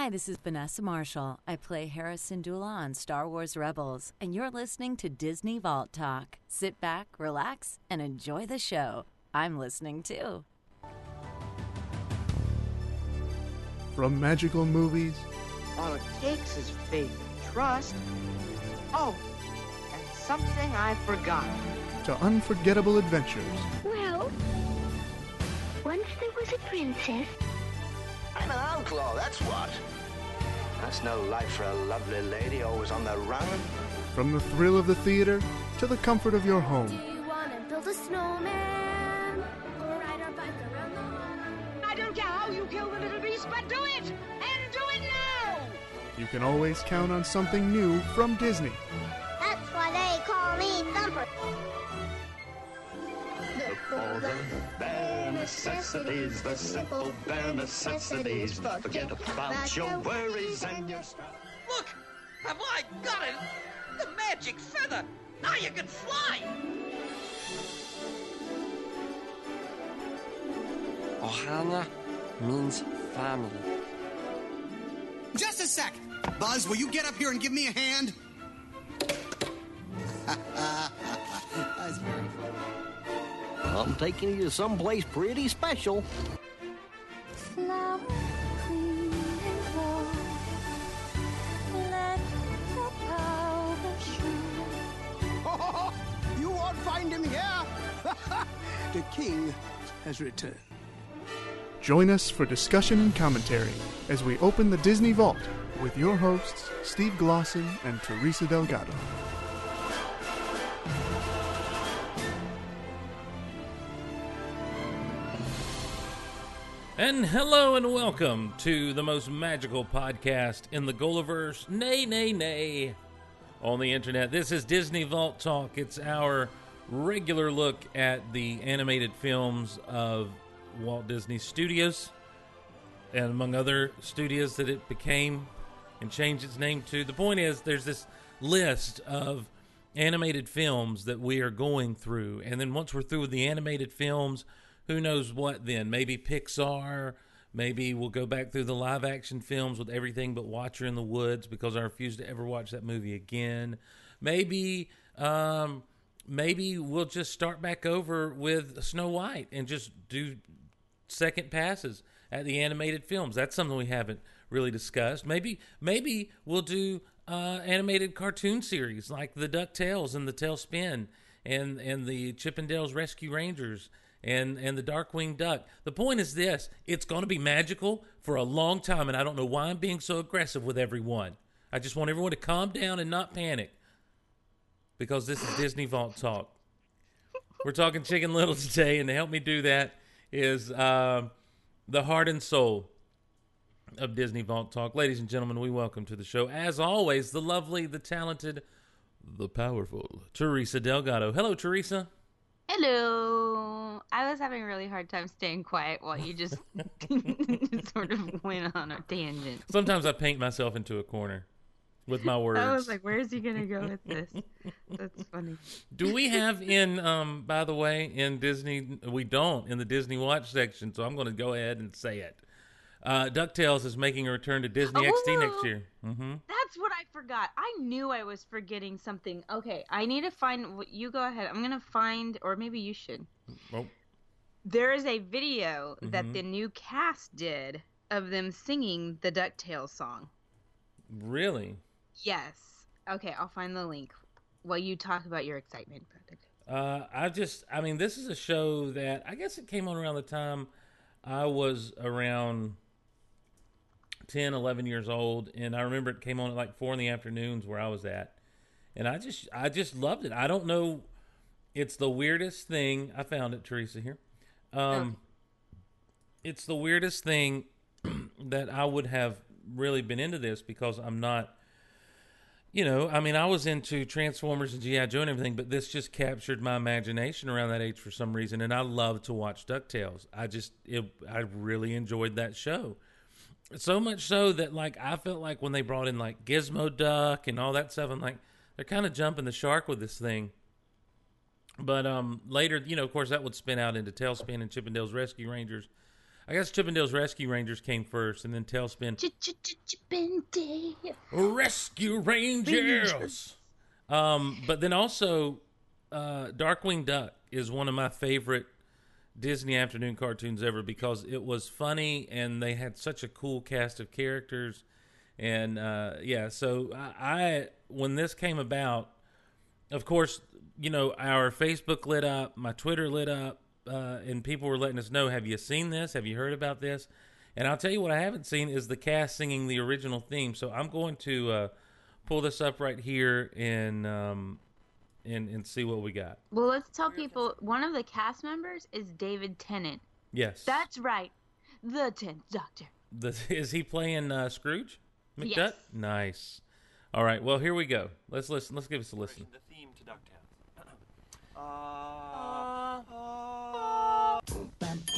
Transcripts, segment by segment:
Hi, this is Vanessa Marshall. I play Hera Syndulla on Star Wars Rebels, and you're listening to Disney Vault Talk. Sit back, relax, and enjoy the show. I'm listening too. From magical movies All it takes is faith and trust. Oh, and something I forgot. to unforgettable adventures, Well, once there was a princess. I'm an outlaw, that's what. That's no life for a lovely lady always on the run. from the thrill of the theater to the comfort of your home. you want to build a snowman? Or ride our bike around the lawn? I don't care how you kill the little beast, but do it! And do it now! You can always count on something new from Disney. All the bare necessities, the simple bare necessities. Forget about your worries and your strife. Look! Have I got it? The magic feather! Now you can fly! Ohana means family. Just a sec. Buzz, will you get up here and give me a hand? That's very funny. I'm taking you to someplace pretty special. Flower clean and warm. Let your powder shine. you won't find him here. the king has returned. Join us for discussion and commentary as we open the Disney Vault with your hosts, Steve Glosson and Teresa Delgado. And hello and welcome to the most magical podcast in the Gulliverse. Nay, nay, nay. On the internet. This is Disney Vault Talk. It's our regular look at the animated films of Walt Disney Studios and among other studios that it became and changed its name to. The point is, there's this list of animated films that we are going through. And then once we're through with the animated films, who knows what then? Maybe Pixar. Maybe we'll go back through the live action films with everything but Watcher in the Woods because I refuse to ever watch that movie again. Maybe, um, maybe we'll just start back over with Snow White and just do second passes at the animated films. That's something we haven't really discussed. Maybe maybe we'll do uh, animated cartoon series like the Ducktales and the Tailspin and and the Chippendales Rescue Rangers and and the Darkwing Duck. The point is this: it's going to be magical for a long time, and I don't know why I'm being so aggressive with everyone. I just want everyone to calm down and not panic because this is Disney Vault Talk. We're talking Chicken Little today, and to help me do that is uh, the heart and soul of Disney Vault Talk. Ladies and gentlemen, we welcome to the show, as always, the lovely, the talented, the powerful Teresa Delgado. Hello, Teresa. Hello. I was having a really hard time staying quiet while you just sort of went on a tangent. Sometimes I paint myself into a corner with my words. I was like, where's he going to go with this? That's funny. Do we have in, um, by the way, in Disney? We don't in the Disney Watch section, so I'm going to go ahead and say it. Uh, Ducktales is making a return to Disney Oh, XD next year. hmm That's what I forgot. I knew I was forgetting something. Okay, I need to find what you go ahead. I'm going to find or maybe you should. Oh, There is a video that Mhm. the new cast did of them singing the DuckTales song. really? Yes. Okay, I'll find the link while you talk about your excitement. Uh, I just, I mean, this is a show that I guess it came on around the time I was around 10, 11 years old. And I remember it came on at like four in the afternoons where I was at. And I just, I just loved it. I don't know. It's the weirdest thing. I found it, Teresa, here. Um, It's the weirdest thing that I would have really been into this because I'm not you know, I mean, I was into Transformers and GI Joe and everything, but this just captured my imagination around that age for some reason, and I love to watch Ducktales. I just, it, I really enjoyed that show, so much so that like I felt like when they brought in like Gizmo Duck and all that stuff, I'm like, they're kind of jumping the shark with this thing. But um, later, you know, of course, that would spin out into Tailspin and Chippendales Rescue Rangers. I guess Chippendales Rescue Rangers came first, and then Tailspin. Chippendale Rescue Rangers. Um, but then also, uh, Darkwing Duck is one of my favorite Disney afternoon cartoons ever because it was funny and they had such a cool cast of characters. And uh, yeah, so I, I when this came about, of course, you know our Facebook lit up, my Twitter lit up, uh, and people were letting us know, "Have you seen this? Have you heard about this?" And I'll tell you what I haven't seen is the cast singing the original theme. So I'm going to uh, pull this up right here and um, and and see what we got. Well, let's tell people one of the cast members is David Tennant. Yes, That's right, the Tenth Doctor. the, is he playing uh, Scrooge McDuck? Yes. Nice. All right. Well, here we go. Let's listen. Let's give us a listen. The theme to DuckTales. Life uh, uh, uh.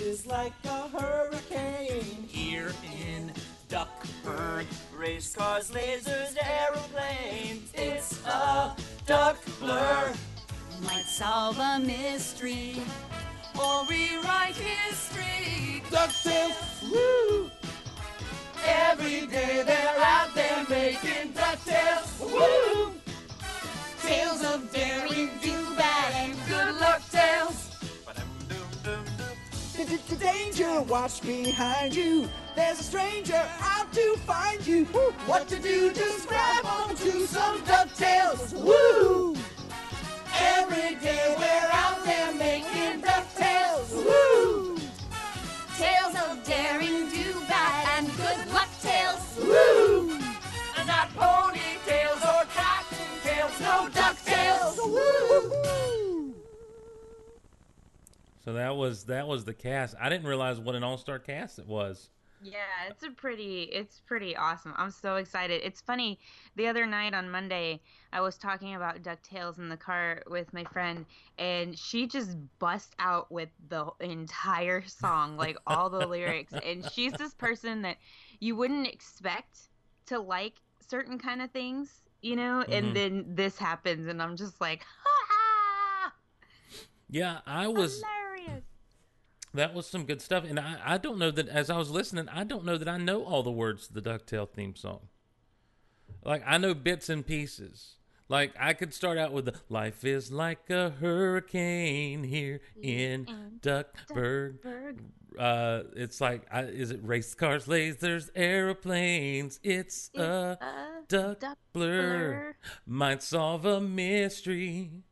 Is like a hurricane here in Duckburg. Race cars, lasers, aeroplanes. It's a duck blur. Might solve a mystery or rewrite history. DuckTales, woo! Every day they're out there making DuckTales, woo! Tales of daring, do It's a danger, watch behind you. There's a stranger out to find you. What to do? Just grab onto some ducktails. Woo! Every day we're out there making ducktails. Woo! Tales of daring, do bad, and good luck tales. Woo! And not ponytails or cottontails, no DuckTales. Woo! So that was that was the cast. I didn't realize what an all star cast it was. Yeah, it's a pretty it's pretty awesome. I'm so excited. It's funny, the other night on Monday, I was talking about DuckTales in the car with my friend and she just bust out with the entire song, like all the lyrics. And she's this person that you wouldn't expect to like certain kind of things, you know? Mhm. And then this happens and I'm just like, Yeah, I was. That was some good stuff, and I, I don't know that as I was listening, I don't know that I know all the words to the Ducktail theme song. Like I know bits and pieces. Like I could start out with the "Life is like a hurricane here in Duckburg." Uh, it's like, I, is it race cars, lasers, aeroplanes? It's, a, duck, blur. Might solve a mystery.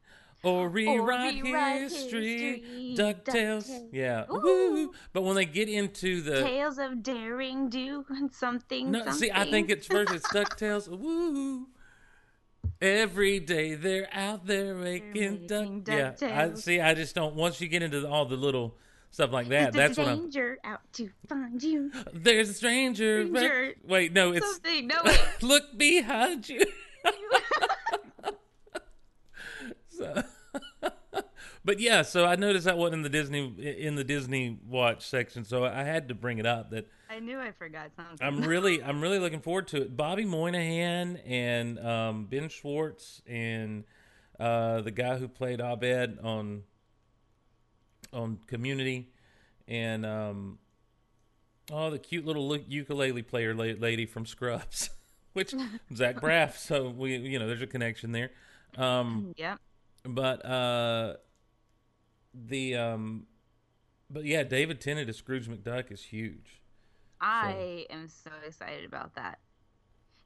Or rewrite, rewrite history. history. DuckTales. DuckTales. Yeah. Ooh. But when they get into the Tales of daring do and something. no, see, I think it's first. It's Ducktales. Woo! Every day they're out there making duck. making Yeah, I DuckTales. see. I just don't. Once you get into all the little stuff like that, There's that's a when I'm. stranger out to find you. There's a stranger. right- Wait, no, it's Something. No, look behind you. so, but yeah, so I noticed that wasn't in the Disney in the Disney Watch section, so I had to bring it up that. I knew I forgot something. I'm really, I'm really looking forward to it. Bobby Moynihan and um, Ben Schwartz and uh, the guy who played Abed on on Community, and um, oh, the cute little ukulele player lady from Scrubs, which Zach Braff. So we, you know, there's a connection there. Um, Yep. but uh, the um, but yeah, David Tennant as Scrooge McDuck is huge. I am so excited about that.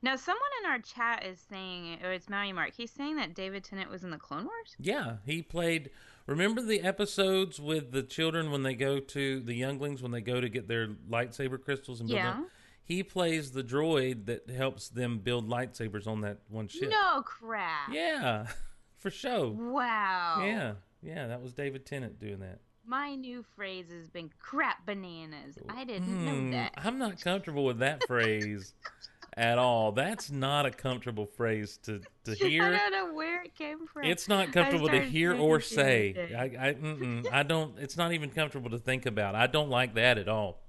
Now, someone in our chat is saying, or it's Maui Mark, he's saying that David Tennant was in the Clone Wars? Yeah, he played. Remember the episodes with the children when they go to the younglings when they go to get their lightsaber crystals and build Yeah. them? He plays the droid that helps them build lightsabers on that one ship. No crap. Yeah, for show. Wow. Yeah, yeah, that was David Tennant doing that. My new phrase has been crap bananas. I didn't Hmm, know that. I'm not comfortable with that phrase at all. That's not a comfortable phrase to to hear. I don't know where it came from. It's not comfortable to hear or say. I I, I don't. It's not even comfortable to think about. I don't like that at all.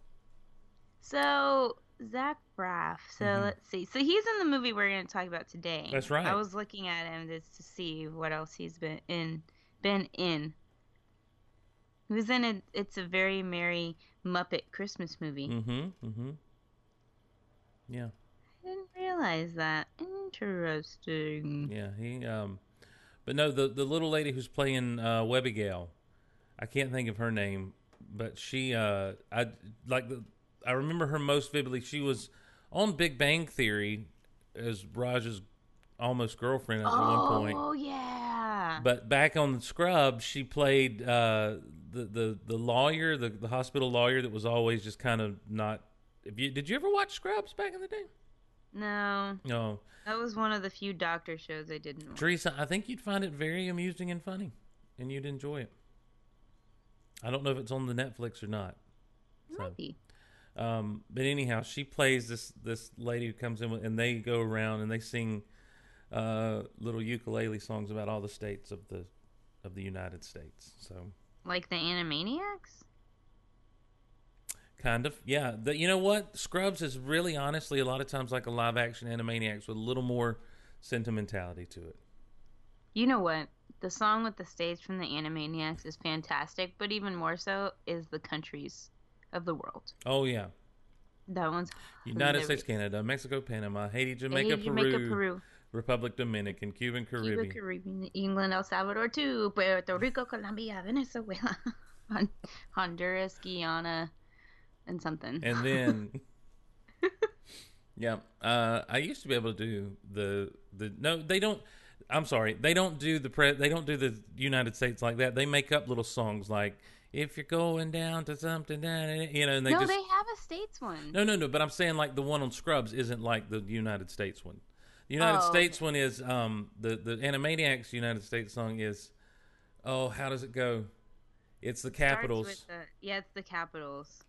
So Zach Braff. So Mhm. let's see. So he's in the movie we're going to talk about today. That's right. I was looking at him just to see what else he's been in. Been in. He was in a. It's a very merry Muppet Christmas movie. Mm-hmm. Mm-hmm. Yeah. I didn't realize that. Interesting. Yeah, he um but no, the the little lady who's playing uh Webbygale, I can't think of her name, but she uh I like the I remember her most vividly. She was on Big Bang Theory as Raj's almost girlfriend at one point. Oh yeah. But back on the Scrubs, she played uh, the the the lawyer, the, the hospital lawyer that was always just kind of not. If you did you ever watch Scrubs back in the day? No, No, that was one of the few doctor shows I didn't watch. Teresa, I think you'd find it very amusing and funny, and you'd enjoy it. I don't know if it's on the Netflix or not. So, Maybe. um, but anyhow, she plays this this lady who comes in with, and they go around and they sing uh, little ukulele songs about all the states of the of the United States. So Like the Animaniacs? kind of, yeah. The, you know what? Scrubs is really, honestly, a lot of times like a live action Animaniacs with a little more sentimentality to it. You know what? The song with the stage from the Animaniacs is fantastic, but even more so is the countries of the world. Oh yeah, That one's United hilarious. States, Canada, Mexico, Panama, Haiti, Jamaica, Haiti, Peru, Jamaica, Peru. Republic Dominican, Cuban, Caribbean. Cuba, Caribbean, England, El Salvador, too, Puerto Rico, Colombia, Venezuela, Honduras, Guyana, and something. And then, yeah, uh, I used to be able to do the the no, they don't. I'm sorry, they don't do the pre. They don't do the United States like that. They make up little songs like "If you're going down to something," da, da, da," you know, and they no, just they have a states one. no, no, no. But I'm saying like the one on Scrubs isn't like the United States one. The United Oh, States one is um the the Animaniacs United States song is oh how does it go? It's the Capitals. with the- yeah, it's the capitals.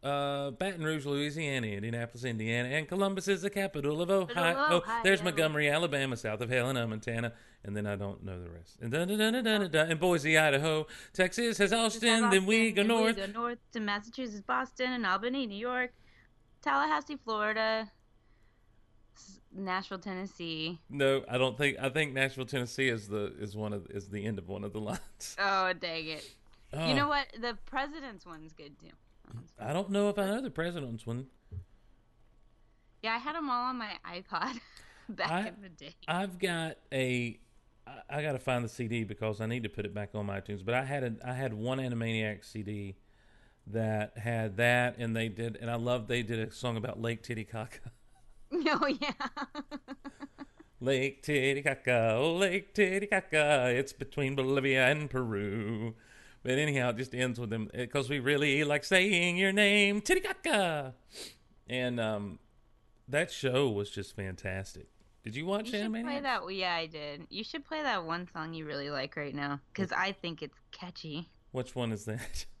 Uh, Baton Rouge, Louisiana, Indianapolis, Indiana, and Columbus is the capital of Ohio. Of Oh, there's Ohio. Montgomery, Alabama, south of Helena, Montana, and then I don't know the rest. And dun, dun, dun, dun, dun, dun, and Boise, Idaho, Texas has Austin, then we go north. We go north to Massachusetts, Boston, and Albany, New York, Tallahassee, Florida, Nashville, Tennessee. No, I don't think. I think Nashville, Tennessee is the is one of is the end of one of the lines. Oh, dang it. Oh. You know oh. what? The president's one's good too. I don't know if I know the president's one. Yeah, I had them all on my iPod back I- in the day. I've got a. I got to find the CD because I need to put it back on my iTunes. But I had a. I had one Animaniacs CD that had that, and they did, and I love they did a song about Lake Titicaca. Oh yeah. Lake Titicaca, oh Lake Titicaca, it's between Bolivia and Peru. But anyhow, it just ends with them because we really like saying your name, Titicaca. And um, that show was just fantastic. Did you watch You should play that. Yeah, I did. You should play that one song you really like right now because I think it's catchy. Which one is that?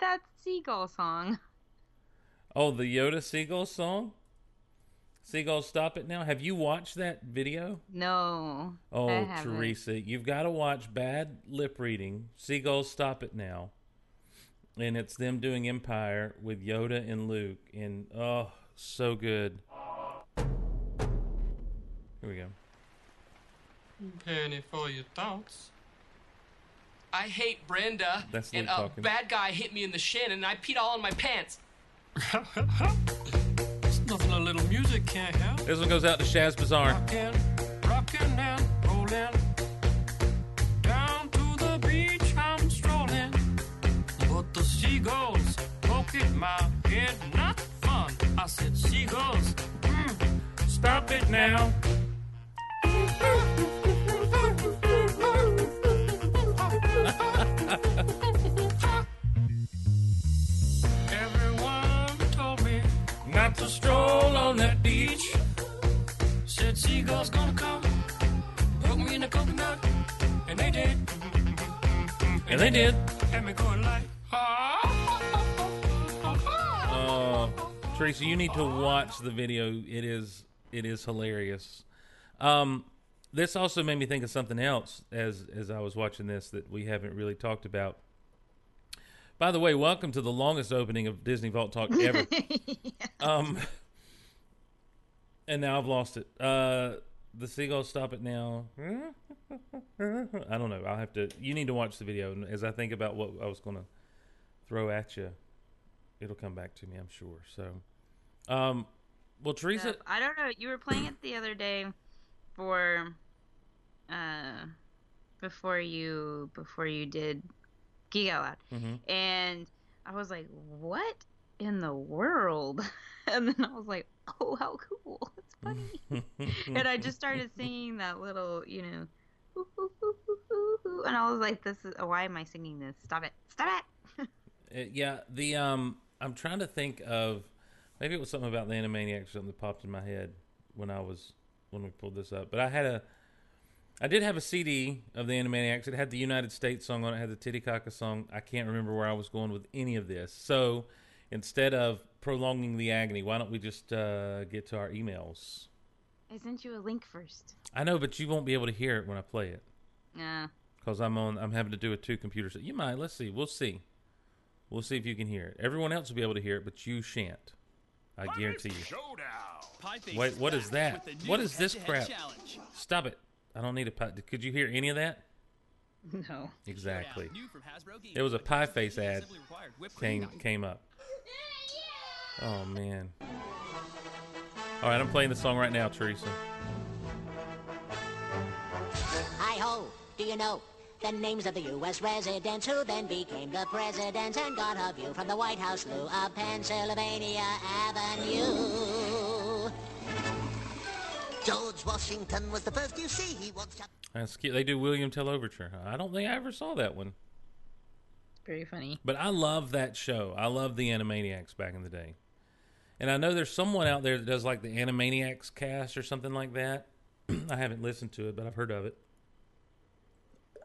That seagull song. Oh, the Yoda Seagull song? Seagull, stop it now. Have you watched that video? No. Oh, haven't. Teresa, you've got to watch Bad Lip Reading. Seagulls, stop it now. And it's them doing Empire with Yoda and Luke, and oh, so good. Here we go. Penny for your thoughts. I hate Brenda. That's and Luke a talking. bad guy hit me in the shin, and I peed all in my pants. Nothing a little music can't help. This one goes out to Shaz Bazaar. Rockin', rockin' and rollin'. Down to the beach I'm strolling. But the seagulls poke at my head, not fun. I said, seagulls, mm, stop it now. on that beach. Said seagulls gonna come, poke me in the coconut, and they did. And they did. Had me going like, Oh, Teresa, you need to watch the video. It is it is hilarious. Um, this also made me think of something else as as I was watching this that we haven't really talked about. By the way, welcome to the longest opening of Disney Vault Talk ever. Um, and now I've lost it. Uh, the seagulls stop it now. I don't know. I'll have to. You need to watch the video, and as I think about what I was going to throw at you, it'll come back to me. I'm sure. So, um, well, Teresa, I don't know. You were playing it the other day for uh before you before you did Geek Out Loud. Mhm. And I was like, What in the world? And then I was like, Oh how cool. It's funny. and I just started singing that little, you know, "Ooh, ooh, ooh, ooh, ooh, ooh," and I was like, This is why am I singing this? Stop it. Stop it. Uh, yeah, the um, I'm trying to think of maybe it was something about the Animaniacs something that popped in my head when I was when we pulled this up. But I had a, I did have a CD of the Animaniacs. It had the United States song on it. it had the Titicaca song. I can't remember where I was going with any of this. So instead of prolonging the agony, why don't we just uh, get to our emails? I sent you a link first. I know, but you won't be able to hear it when I play it Yeah. because I'm on. I'm having to do it two computers. You might. Let's see. We'll see. We'll see if you can hear it. Everyone else will be able to hear it, but you shan't. I guarantee you. Wait, what is that? What is this crap? Stop it! I don't need a pie. Could you hear any of that? No. Exactly. It was a pie face ad. Came came up. Oh man. All right, I'm playing the song right now, Teresa. Hi ho, do you know the names of the U.S. residents who then became the presidents and got a view from the White House loo of Pennsylvania Avenue? George Washington was the first you see. He once chucked That's cute. They do William Tell Overture. I don't think I ever saw that one. Very funny. But I love that show. I love the Animaniacs back in the day. And I know there's someone out there that does like the Animaniacs cast or something like that. I haven't listened to it, but I've heard of it.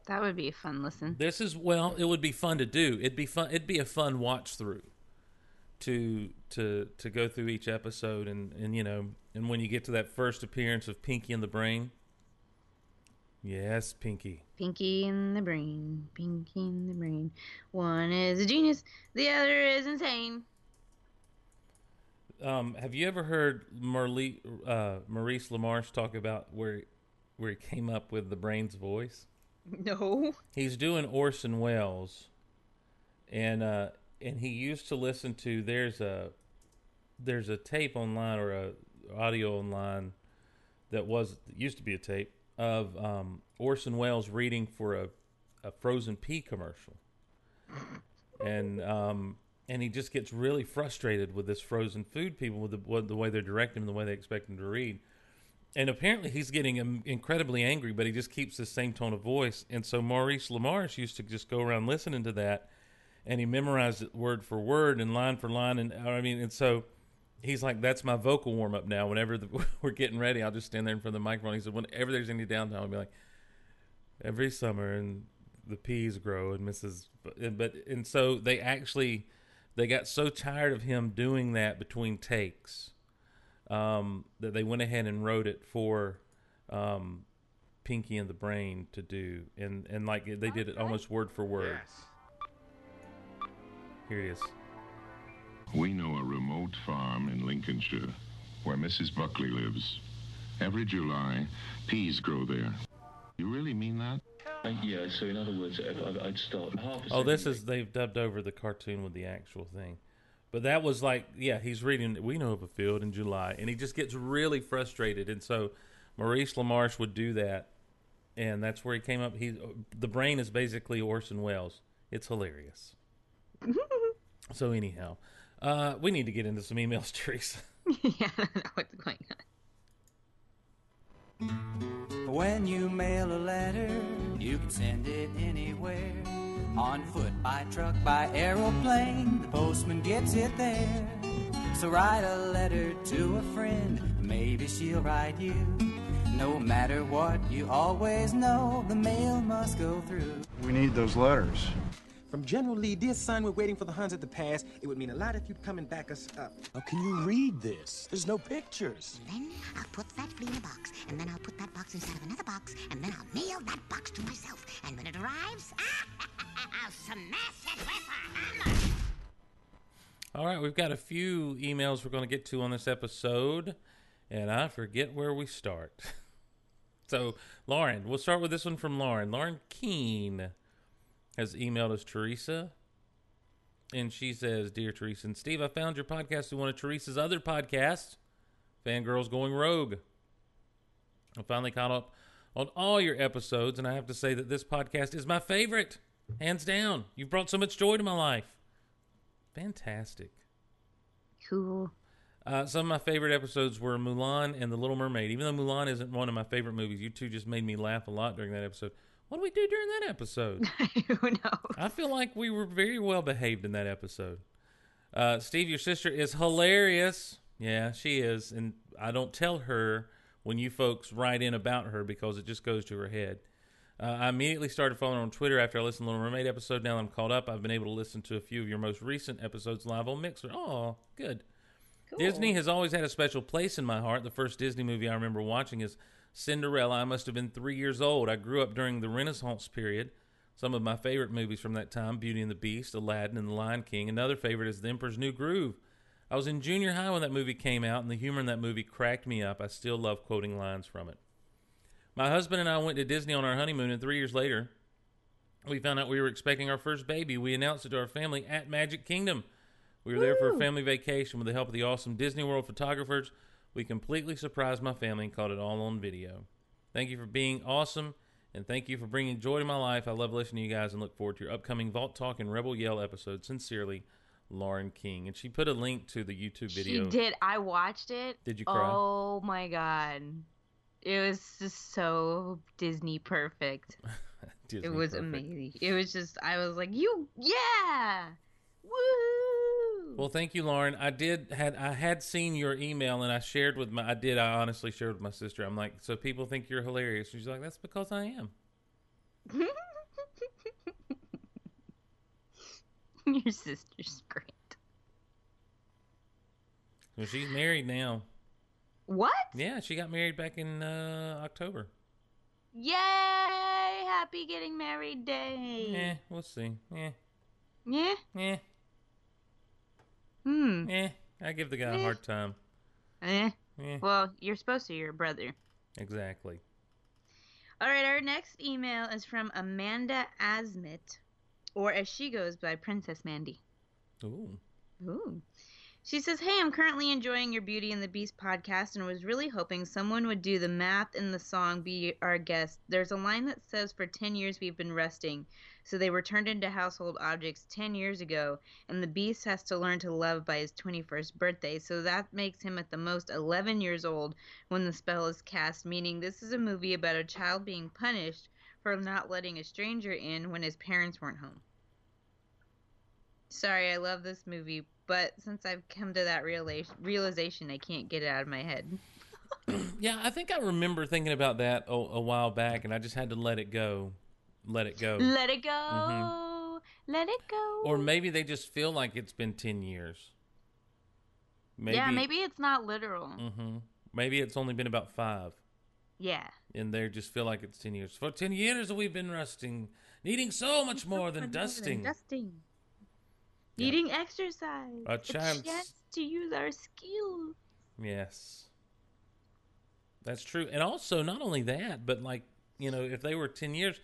That would be a fun listen. This is well, it would be fun to do. It'd be fun. It'd be a fun watch through to to to go through each episode and and you know and when you get to that first appearance of Pinky and the Brain. Yes, Pinky. Pinky in the brain, Pinky in the brain. One is a genius, the other is insane. Um, have you ever heard uh, Maurice LaMarche talk about where where he came up with the brain's voice? No. He's doing Orson Welles, and uh, and he used to listen to there's a there's a tape online or a audio online that was used to be a tape of um, Orson Welles reading for a, a frozen pea commercial, and um, and he just gets really frustrated with this frozen food people with the, with the way they're directing him, the way they expect him to read. And apparently he's getting incredibly angry, but he just keeps the same tone of voice. And so Maurice LaMarche used to just go around listening to that, and he memorized it word for word and line for line. And I mean, and so he's like, "That's my vocal warm up now. Whenever the, we're getting ready, I'll just stand there in front of the microphone." He said, "Whenever there's any downtime, I'll be like, every summer and the peas grow and Mrs. But, and so they actually they got so tired of him doing that between takes um, that they went ahead and wrote it for um, Pinky and the Brain to do, and and like they did it almost word for word. Here it is. We know a remote farm in Lincolnshire where Mrs. Buckley lives. Every July, peas grow there. You really mean that? Uh, yeah, so in other words, I- I'd start half a Oh, this is they've dubbed over the cartoon with the actual thing. But that was like, yeah, he's reading. We know of a field in July, and he just gets really frustrated. And so, Maurice LaMarche would do that, and that's where he came up. He, the brain is basically Orson Welles. It's hilarious. so anyhow, uh, we need to get into some emails, Teresa. yeah, I don't know what's going on. When you mail a letter, you can send it anywhere. On foot, by truck, by aeroplane, the postman gets it there. So write a letter to a friend, maybe she'll write you. No matter what, you always know the mail must go through. We need those letters. From General Lee, dear son, we're waiting for the Huns at the pass. It would mean a lot if you'd come and back us up. How can you read this? There's no pictures. Then I'll put that flea in a box, and then I'll put that box inside of another box, and then I'll mail that box to myself. And when it arrives, I'll smash it with a hammer. All right, we've got a few emails we're going to get to on this episode, and I forget where we start. so, Lauren, we'll start with this one from Lauren. Lauren Keene has emailed us Teresa, and she says, Dear Teresa and Steve, I found your podcast through one of Teresa's other podcasts, Fangirls Going Rogue. I finally caught up on all your episodes, and I have to say that this podcast is my favorite, hands down. You've brought so much joy to my life. Fantastic. Cool. Uh, some of my favorite episodes were Mulan and The Little Mermaid. Even though Mulan isn't one of my favorite movies, you two just made me laugh a lot during that episode. What did we do during that episode? Who knows? I feel like we were very well behaved in that episode. Uh, Steve, your sister is hilarious. Yeah, she is. And I don't tell her when you folks write in about her because it just goes to her head. Uh, I immediately started following her on Twitter after I listened to the Little Mermaid episode. Now that I'm caught up, I've been able to listen to a few of your most recent episodes live on Mixer. Oh, good. Cool. Disney has always had a special place in my heart. The first Disney movie I remember watching is Cinderella. I must have been three years old. I grew up during the Renaissance period. Some of my favorite movies from that time Beauty and the Beast, Aladdin, and The Lion King. Another favorite is The Emperor's New Groove. I was in junior high when that movie came out, and the humor in that movie cracked me up. I still love quoting lines from it. My husband and I went to Disney on our honeymoon, and three years later, we found out we were expecting our first baby. We announced it to our family at Magic Kingdom. We were there for a family vacation with the help of the awesome Disney World photographers. We completely surprised my family and caught it all on video. Thank you for being awesome, and thank you for bringing joy to my life. I love listening to you guys and look forward to your upcoming Vault Talk and Rebel Yell episode. Sincerely, Lauren King. And she put a link to the YouTube video. She did. I watched it. Did you cry? Oh my god. It was just so Disney perfect. Disney it was perfect. amazing. It was just I was like, "You yeah." Woo! Well, thank you, Lauren. I did had I had seen your email and I shared with my I did I honestly shared with my sister. I'm like, so people think you're hilarious. She's like, that's because I am. Your sister's great. Well, she's married now. What? Yeah, she got married back in uh, October. Yay! Happy getting married day. Yeah, we'll see. Yeah. Yeah. eh, Hmm. eh. I give the guy a Eh. hard time. Eh. Eh, Well, you're supposed to. You're a brother. exactly. All right, our next email is from Amanda Asmit, or as she goes by Princess Mandy. Ooh. Ooh. She says, Hey, I'm currently enjoying your Beauty and the Beast podcast and was really hoping someone would do the math in the song Be Our Guest. There's a line that says, For 10 years we've been resting. So they were turned into household objects 10 years ago, and the Beast has to learn to love by his 21st birthday. So that makes him at the most 11 years old when the spell is cast, meaning this is a movie about a child being punished for not letting a stranger in when his parents weren't home. Sorry, I love this movie, but since I've come to that realization, realization I can't get it out of my head. Yeah, I think I remember thinking about that a, a while back, and I just had to let it go. Let it go. Let it go. Let it go. Or maybe they just feel like it's been 10 years. Maybe, Yeah, maybe it's not literal. hmm Maybe it's only been about five. Yeah. And they just feel like it's 10 years. For 10 years we've been rusting, needing so much more than dusting. Dusting. Needing exercise. A chance. to use our skills. Yes. That's true. And also, not only that, but like, you know, if they were 10 years,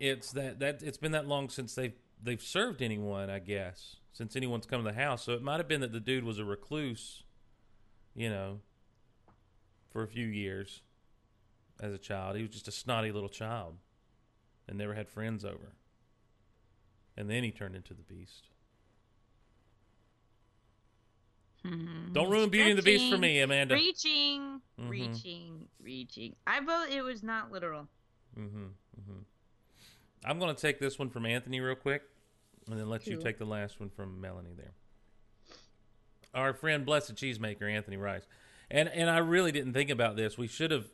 it's that, that it's been that long since they've, they've served anyone, I guess, since anyone's come to the house. So it might have been that the dude was a recluse, you know, for a few years as a child. He was just a snotty little child and never had friends over. And then he turned into the beast. Don't ruin Beauty and the Beast for me, Amanda. Reaching, Mhm. reaching, reaching. I vote it was not literal. Mm-hmm. Mm-hmm. I'm going to take this one from Anthony real quick, and then let you take the last one from Melanie there. Our friend Blessed Cheesemaker, Anthony Rice, and and I really didn't think about this. We should have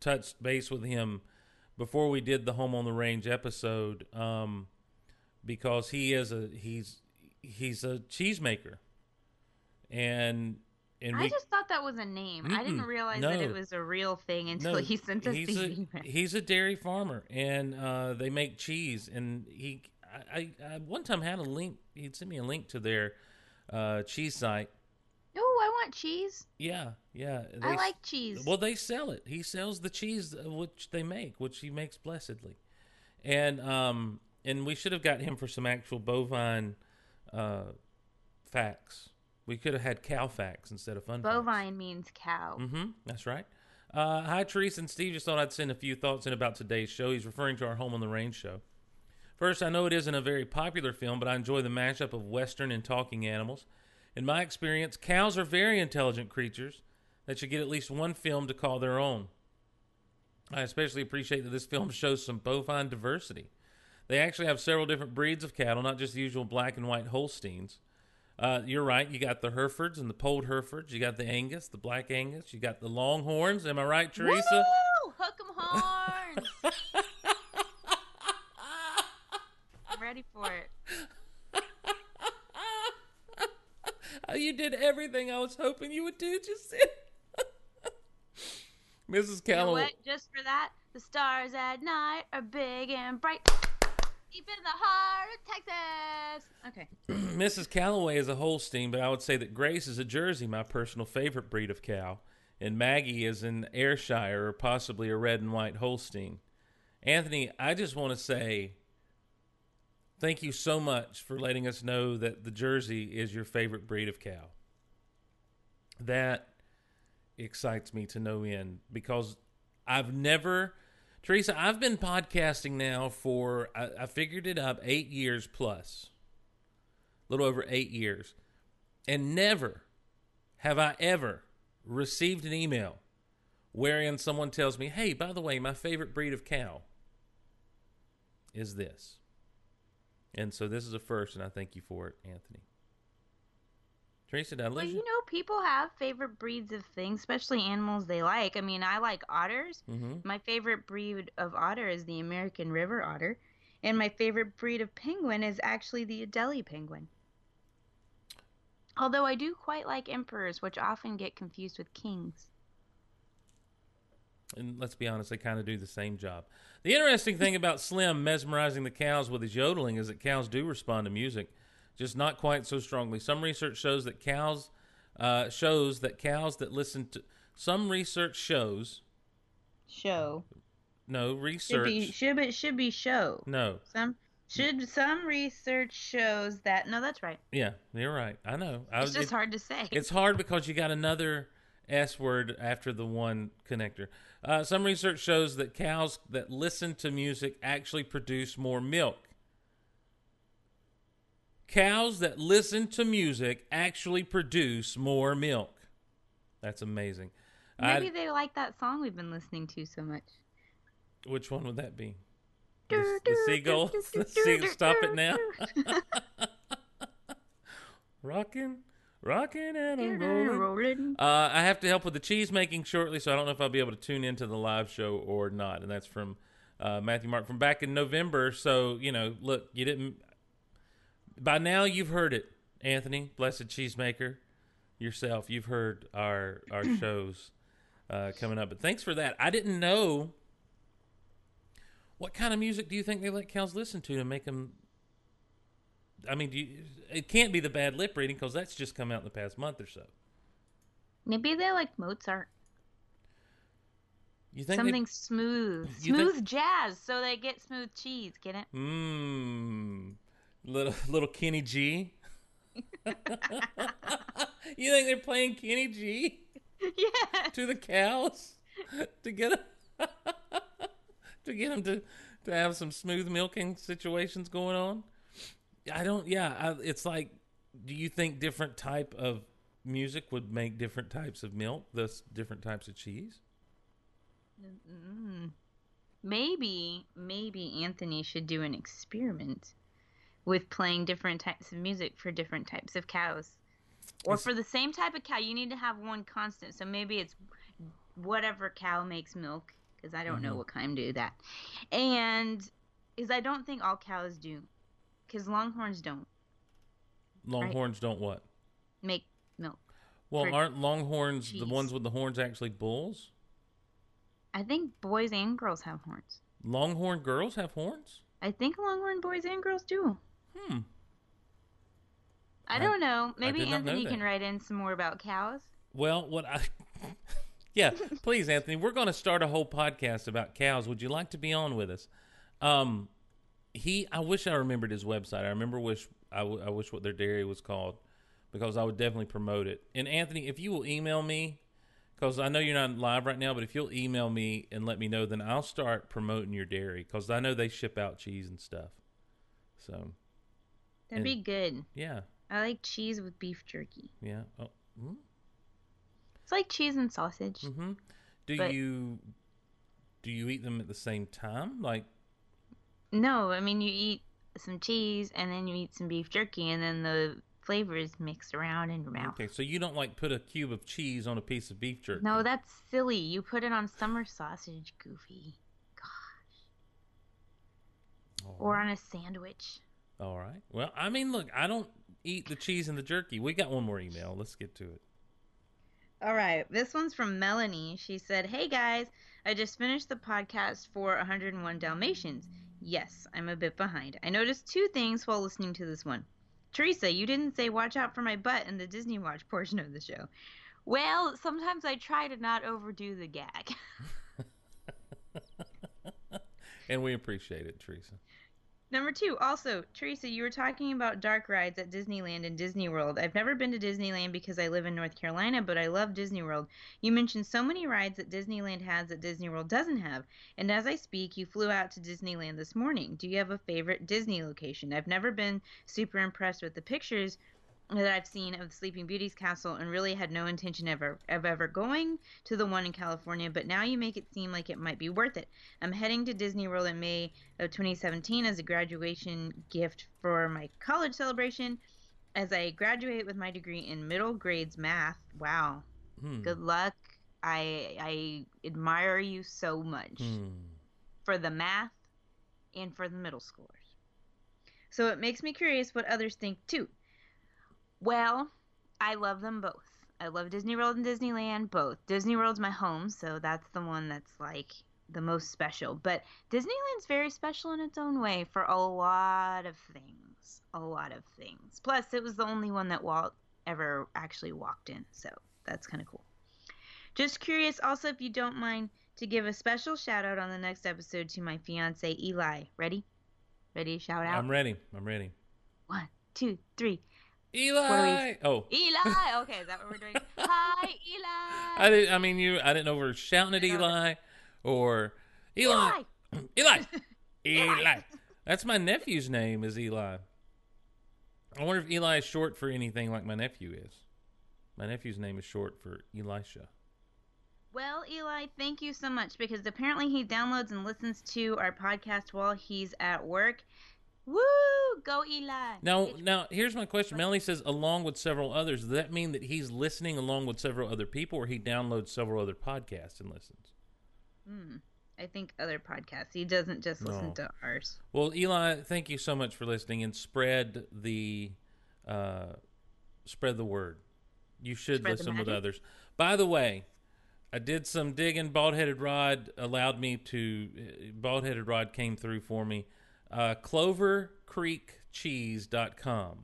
touched base with him before we did the Home on the Range episode, um, because he is a he's he's a cheesemaker, and and I just thought that was a name. I didn't realize that it was a real thing until No, he sent us he's the a, email. He's a dairy farmer, and uh, they make cheese. And he, I, I, I one time had a link. He'd sent me a link to their uh, cheese site. Oh, I want cheese. Yeah, yeah. I they- like cheese. Well, they sell it. He sells the cheese uh, which they make, which he makes blessedly, and um, and we should have got him for some actual bovine uh, facts. We could have had cow facts instead of fun. facts. Bovine means cow. Mm-hmm. That's right. Uh, hi, Teresa and Steve. Just thought I'd send a few thoughts in about today's show. He's referring to our Home on the Range show. First, I know it isn't a very popular film, but I enjoy the mashup of Western and talking animals. In my experience, cows are very intelligent creatures that should get at least one film to call their own. I especially appreciate that this film shows some bovine diversity. They actually have several different breeds of cattle, not just the usual black and white Holsteins. Uh, you're right. You got the Herefords and the Polled Herefords. You got the Angus, the Black Angus. You got the Longhorns. Am I right, Teresa? Woo! Hook 'em horns. I'm ready for it. Oh, you did everything I was hoping you would do just. Mrs. You know what? Just for that, the stars at night are big and bright. Deep in the heart of Texas. Okay. Mrs. Calloway is a Holstein, but I would say that Grace is a Jersey, my personal favorite breed of cow, and Maggie is an Ayrshire or possibly a red and white Holstein. Anthony, I just want to say thank you so much for letting us know that the Jersey is your favorite breed of cow. That excites me to no end because I've never, Teresa, I've been podcasting now for, I, I figured it up, eight years plus, a little over eight years. And never have I ever received an email wherein someone tells me, hey, by the way, my favorite breed of cow is this. And so this is a first, and I thank you for it, Anthony. Teresa, I Well, you know, people have favorite breeds of things, especially animals they like. I mean, I like otters. Mhm. My favorite breed of otter is the American river otter. And my favorite breed of penguin is actually the Adelie penguin. Although I do quite like emperors, which often get confused with kings. And let's be honest, they kind of do the same job. The interesting thing about Slim mesmerizing the cows with his yodeling is that cows do respond to music, just not quite so strongly. Some research shows that cows uh, shows that cows that listen to some research shows Show. no research Should be should be should be show. no Some should some research shows that no, that's right. yeah you're right I know I It's just hard to say. It's hard because you got another S word after the one connector. Uh, some research shows that cows that listen to music actually produce more milk. Cows that listen to music actually produce more milk. That's amazing. Maybe I- they like that song we've been listening to so much. which one would that be? The, the seagull? The sea- stop it now. Rocking, rocking and rolling. Uh, I have to help with the cheese making shortly, so I don't know if I'll be able to tune into the live show or not. And that's from uh, Matthew Mark from back in November. So you know, look, you didn't. By now, you've heard it, Anthony, blessed cheesemaker, yourself. You've heard our our shows uh, coming up, but thanks for that. I didn't know. What kind of music do you think they let cows listen to to make them? I mean, do you, it can't be the bad lip reading because that's just come out in the past month or so. Maybe they like Mozart. You think Something smooth. You think- Smooth jazz, so they get smooth cheese. Get it? Mmm, little little Kenny G. you think they're playing Kenny G? Yeah. To the cows to get 'em- to get them to to have some smooth milking situations going on. I don't. Yeah, I, it's like, do you think different type of music would make different types of milk, thus different types of cheese? Mm. Maybe, maybe Anthony should do an experiment with playing different types of music for different types of cows. Or for the same type of cow, you need to have one constant. So maybe it's whatever cow makes milk, because I don't know Mhm. what kind do that. And is I don't think all cows do, because longhorns don't Longhorns don't what? make milk. Well, aren't longhorns the ones with the horns actually bulls? I think boys and girls have horns. Longhorn girls have horns? I think longhorn boys and girls do. Hmm. I don't know. Maybe not know Anthony can write in some more about cows. Well, what I Yeah, please Anthony, we're going to start a whole podcast about cows. Would you like to be on with us? Um he I wish I remembered his website. I remember wish I, w- I wish what their dairy was called because I would definitely promote it. And Anthony, if you will email me cuz I know you're not live right now, but if you'll email me and let me know then I'll start promoting your dairy cuz I know they ship out cheese and stuff. So, That'd And- be good. yeah. I like cheese with beef jerky. Yeah. Oh. mm. It's like cheese and sausage. Mm-hmm. Do But- you do you eat them at the same time? Like No, I mean you eat some cheese and then you eat some beef jerky and then the flavors mix around in your mouth. Okay, so you don't like put a cube of cheese on a piece of beef jerky? No, that's silly. You put it on summer sausage, goofy. Gosh. Or on a sandwich. All right. Well, I mean, look, I don't eat the cheese and the jerky. We got one more email. Let's get to it. All right, this one's from Melanie. She said, Hey guys, I just finished the podcast for 101 Dalmatians. Yes, I'm a bit behind. I noticed two things while listening to this one. Teresa, you didn't say watch out for my butt in the Disney Watch portion of the show. Well, sometimes I try to not overdo the gag. And we appreciate it, Teresa. Number two, also, Teresa, you were talking about dark rides at Disneyland and Disney World. I've never been to Disneyland because I live in North Carolina, but I love Disney World. You mentioned so many rides that Disneyland has that Disney World doesn't have. And as I speak, you flew out to Disneyland this morning. Do you have a favorite Disney location? I've never been super impressed with the pictures that I've seen of the Sleeping Beauty's castle and really had no intention ever of ever going to the one in California, but now you make it seem like it might be worth it. I'm heading to Disney World in May of 2017 as a graduation gift for my college celebration as I graduate with my degree in middle grades math. Wow. Hmm. Good luck. I I admire you so much Hmm. for the math and for the middle schoolers. So it makes me curious what others think too. Well, I love them both. I love Disney World and Disneyland both. Disney World's my home, so that's the one that's like the most special. But Disneyland's very special in its own way for a lot of things. A lot of things. Plus, it was the only one that Walt ever actually walked in, so that's kind of cool. Just curious also if you don't mind to give a special shout out on the next episode to my fiance Eli. Ready? Ready to shout out? I'm ready. I'm ready. One, two, three. Eli. Oh, Eli. Okay, is that what we're doing? Hi, Eli. I didn't. I mean, you. I didn't know if we were shouting at Eli or Eli. Eli. Eli. That's my nephew's name. Is Eli. I wonder if Eli is short for anything like my nephew is. My nephew's name is short for Elisha. Well, Eli, thank you so much because apparently he downloads and listens to our podcast while he's at work. Woo! Go, Eli. Now, now here's my question. Melanie says, along with several others. Does that mean that he's listening along with several other people, or he downloads several other podcasts and listens? Hmm. I think other podcasts. He doesn't just listen No. to ours. Well, Eli, thank you so much for listening and spread the uh, spread the word. You should Spread listen with others. By the way, I did some digging. Bald headed Rod allowed me to. Bald headed Rod came through for me. Uh, CloverCreekCheese.com.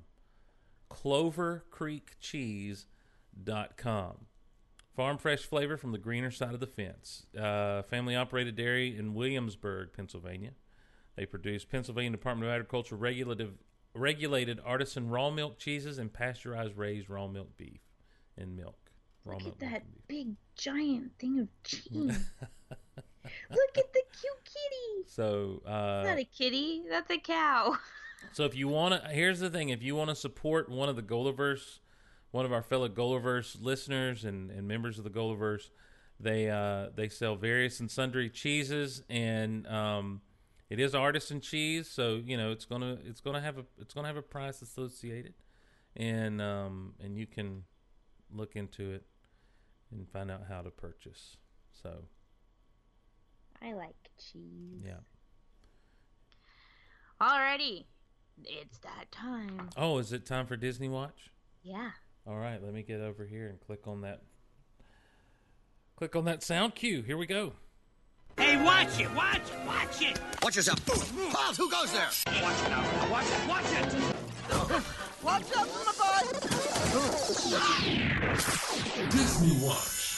CloverCreekCheese.com. Farm fresh flavor from the greener side of the fence. Uh, family operated dairy in Williamsburg, Pennsylvania. They produce Pennsylvania Department of Agriculture regulative, regulated artisan raw milk cheeses and pasteurized raised raw milk beef and milk. Raw Look milk. at that big giant thing of cheese. Look at the cute kitty. So, uh, not a kitty. That's a cow. So if you want to, here's the thing: if you want to support one of the Golaverse, one of our fellow Golaverse listeners and, and members of the Golaverse, they uh, they sell various and sundry cheeses, and um, it is artisan cheese, so you know it's gonna it's gonna have a it's gonna have a price associated, and um, and you can look into it and find out how to purchase. So I like cheese. yeah. Alrighty. It's that time. Oh, is it time for Disney Watch? Yeah. All right, let me get over here and click on that. Click on that sound cue. Here we go. Hey, watch it, watch it, watch it. Watch yourself. Bob, who goes there? Watch it now. Watch it, watch it. Watch out for my butt! Disney Watch.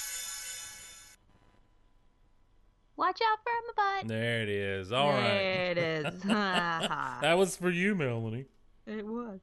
Watch out for my butt. There it is. All right. there it is. that was for you, Melanie. It was.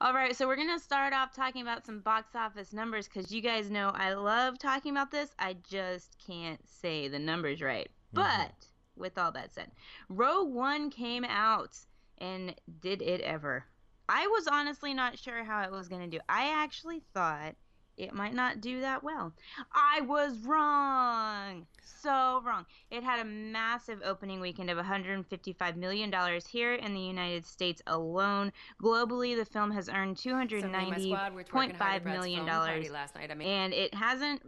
All right, so we're going to start off talking about some box office numbers because you guys know I love talking about this. I just can't say the numbers right. Mm-hmm. But with all that said, Rogue One came out and did it ever? I was honestly not sure how it was going to do. I actually thought it might not do that well. I was wrong. So wrong. It had a massive opening weekend of $155 million here in the United States alone. Globally, the film has earned $290.5 million. last night. I mean, And it hasn't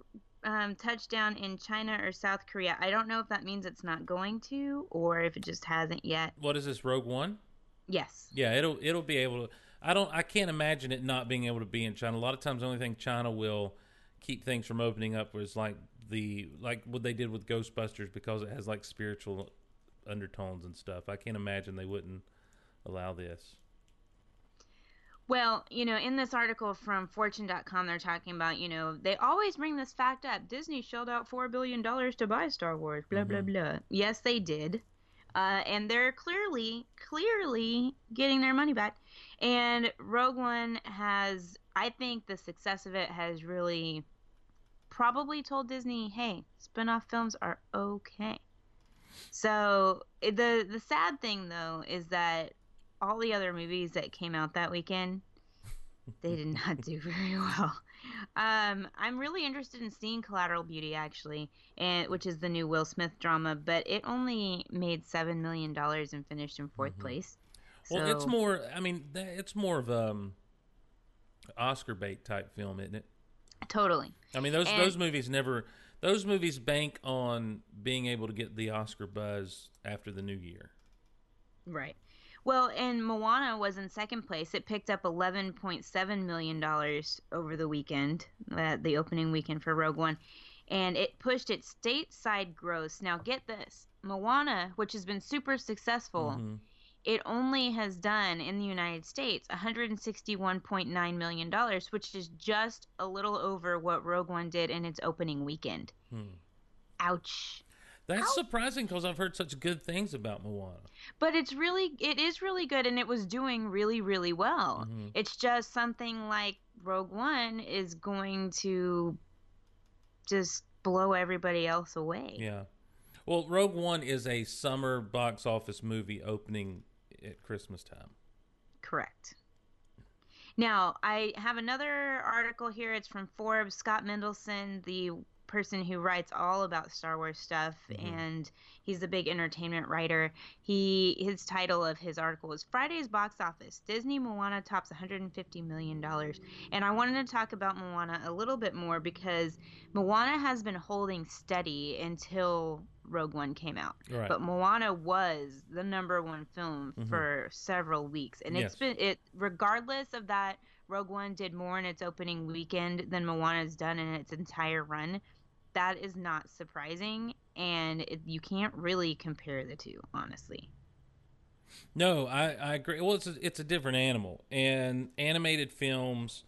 um, touched down in China or South Korea. I don't know if that means it's not going to or if it just hasn't yet. What is this Rogue One? Yes. Yeah, it'll it'll be able to. I don't. I can't imagine it not being able to be in China. A lot of times, the only thing China will keep things from opening up was like the like what they did with Ghostbusters because it has like spiritual undertones and stuff. I can't imagine they wouldn't allow this. Well, you know, in this article from Fortune.com, they're talking about, you know, they always bring this fact up. Disney shelled out $4 billion to buy Star Wars, blah, blah, blah. Yes, they did. Uh, and they're clearly, clearly getting their money back. And Rogue One has, I think the success of it has really probably told Disney, hey, spin off films are okay. So the the sad thing though is that all the other movies that came out that weekend, they did not do very well. Um, I'm really interested in seeing Collateral Beauty actually, and which is the new Will Smith drama, but it only made seven million dollars and finished in 4th place. Well, it's more. I mean, it's more of um Oscar bait type film, isn't it? totally. I mean, those And- those movies never. Those movies bank on being able to get the Oscar buzz after the new year. Right. Well, and Moana was in second place. It picked up $11.7 million over the weekend, uh, the opening weekend for Rogue One, and it pushed its stateside gross. Now, get this Moana, which has been super successful, Mm-hmm. It only has done in the United States $161.9 million, which is just a little over what Rogue One did in its opening weekend. Hmm. Ouch. That's surprising because I've heard such good things about Moana. but it's really it is really good and it was doing really really well Mhm. it's just something like rogue one is going to just blow everybody else away Yeah. Well, Rogue One is a summer box office movie opening at Christmas time. correct. Now i have another article here. It's from forbes. Scott mendelson the person who writes all about Star Wars stuff and he's a big entertainment writer. He his title of his article is Friday's box office. Disney Moana tops 150 million dollars. And I wanted to talk about Moana a little bit more because Moana has been holding steady until Rogue One came out. Right. But Moana was the number one film Mhm. for several weeks. And it's been it regardless of that Rogue One did more in its opening weekend than Moana's done in its entire run. That is not surprising, and it, you can't really compare the two, honestly. No, I, I agree. Well, it's a, it's a different animal, and animated films,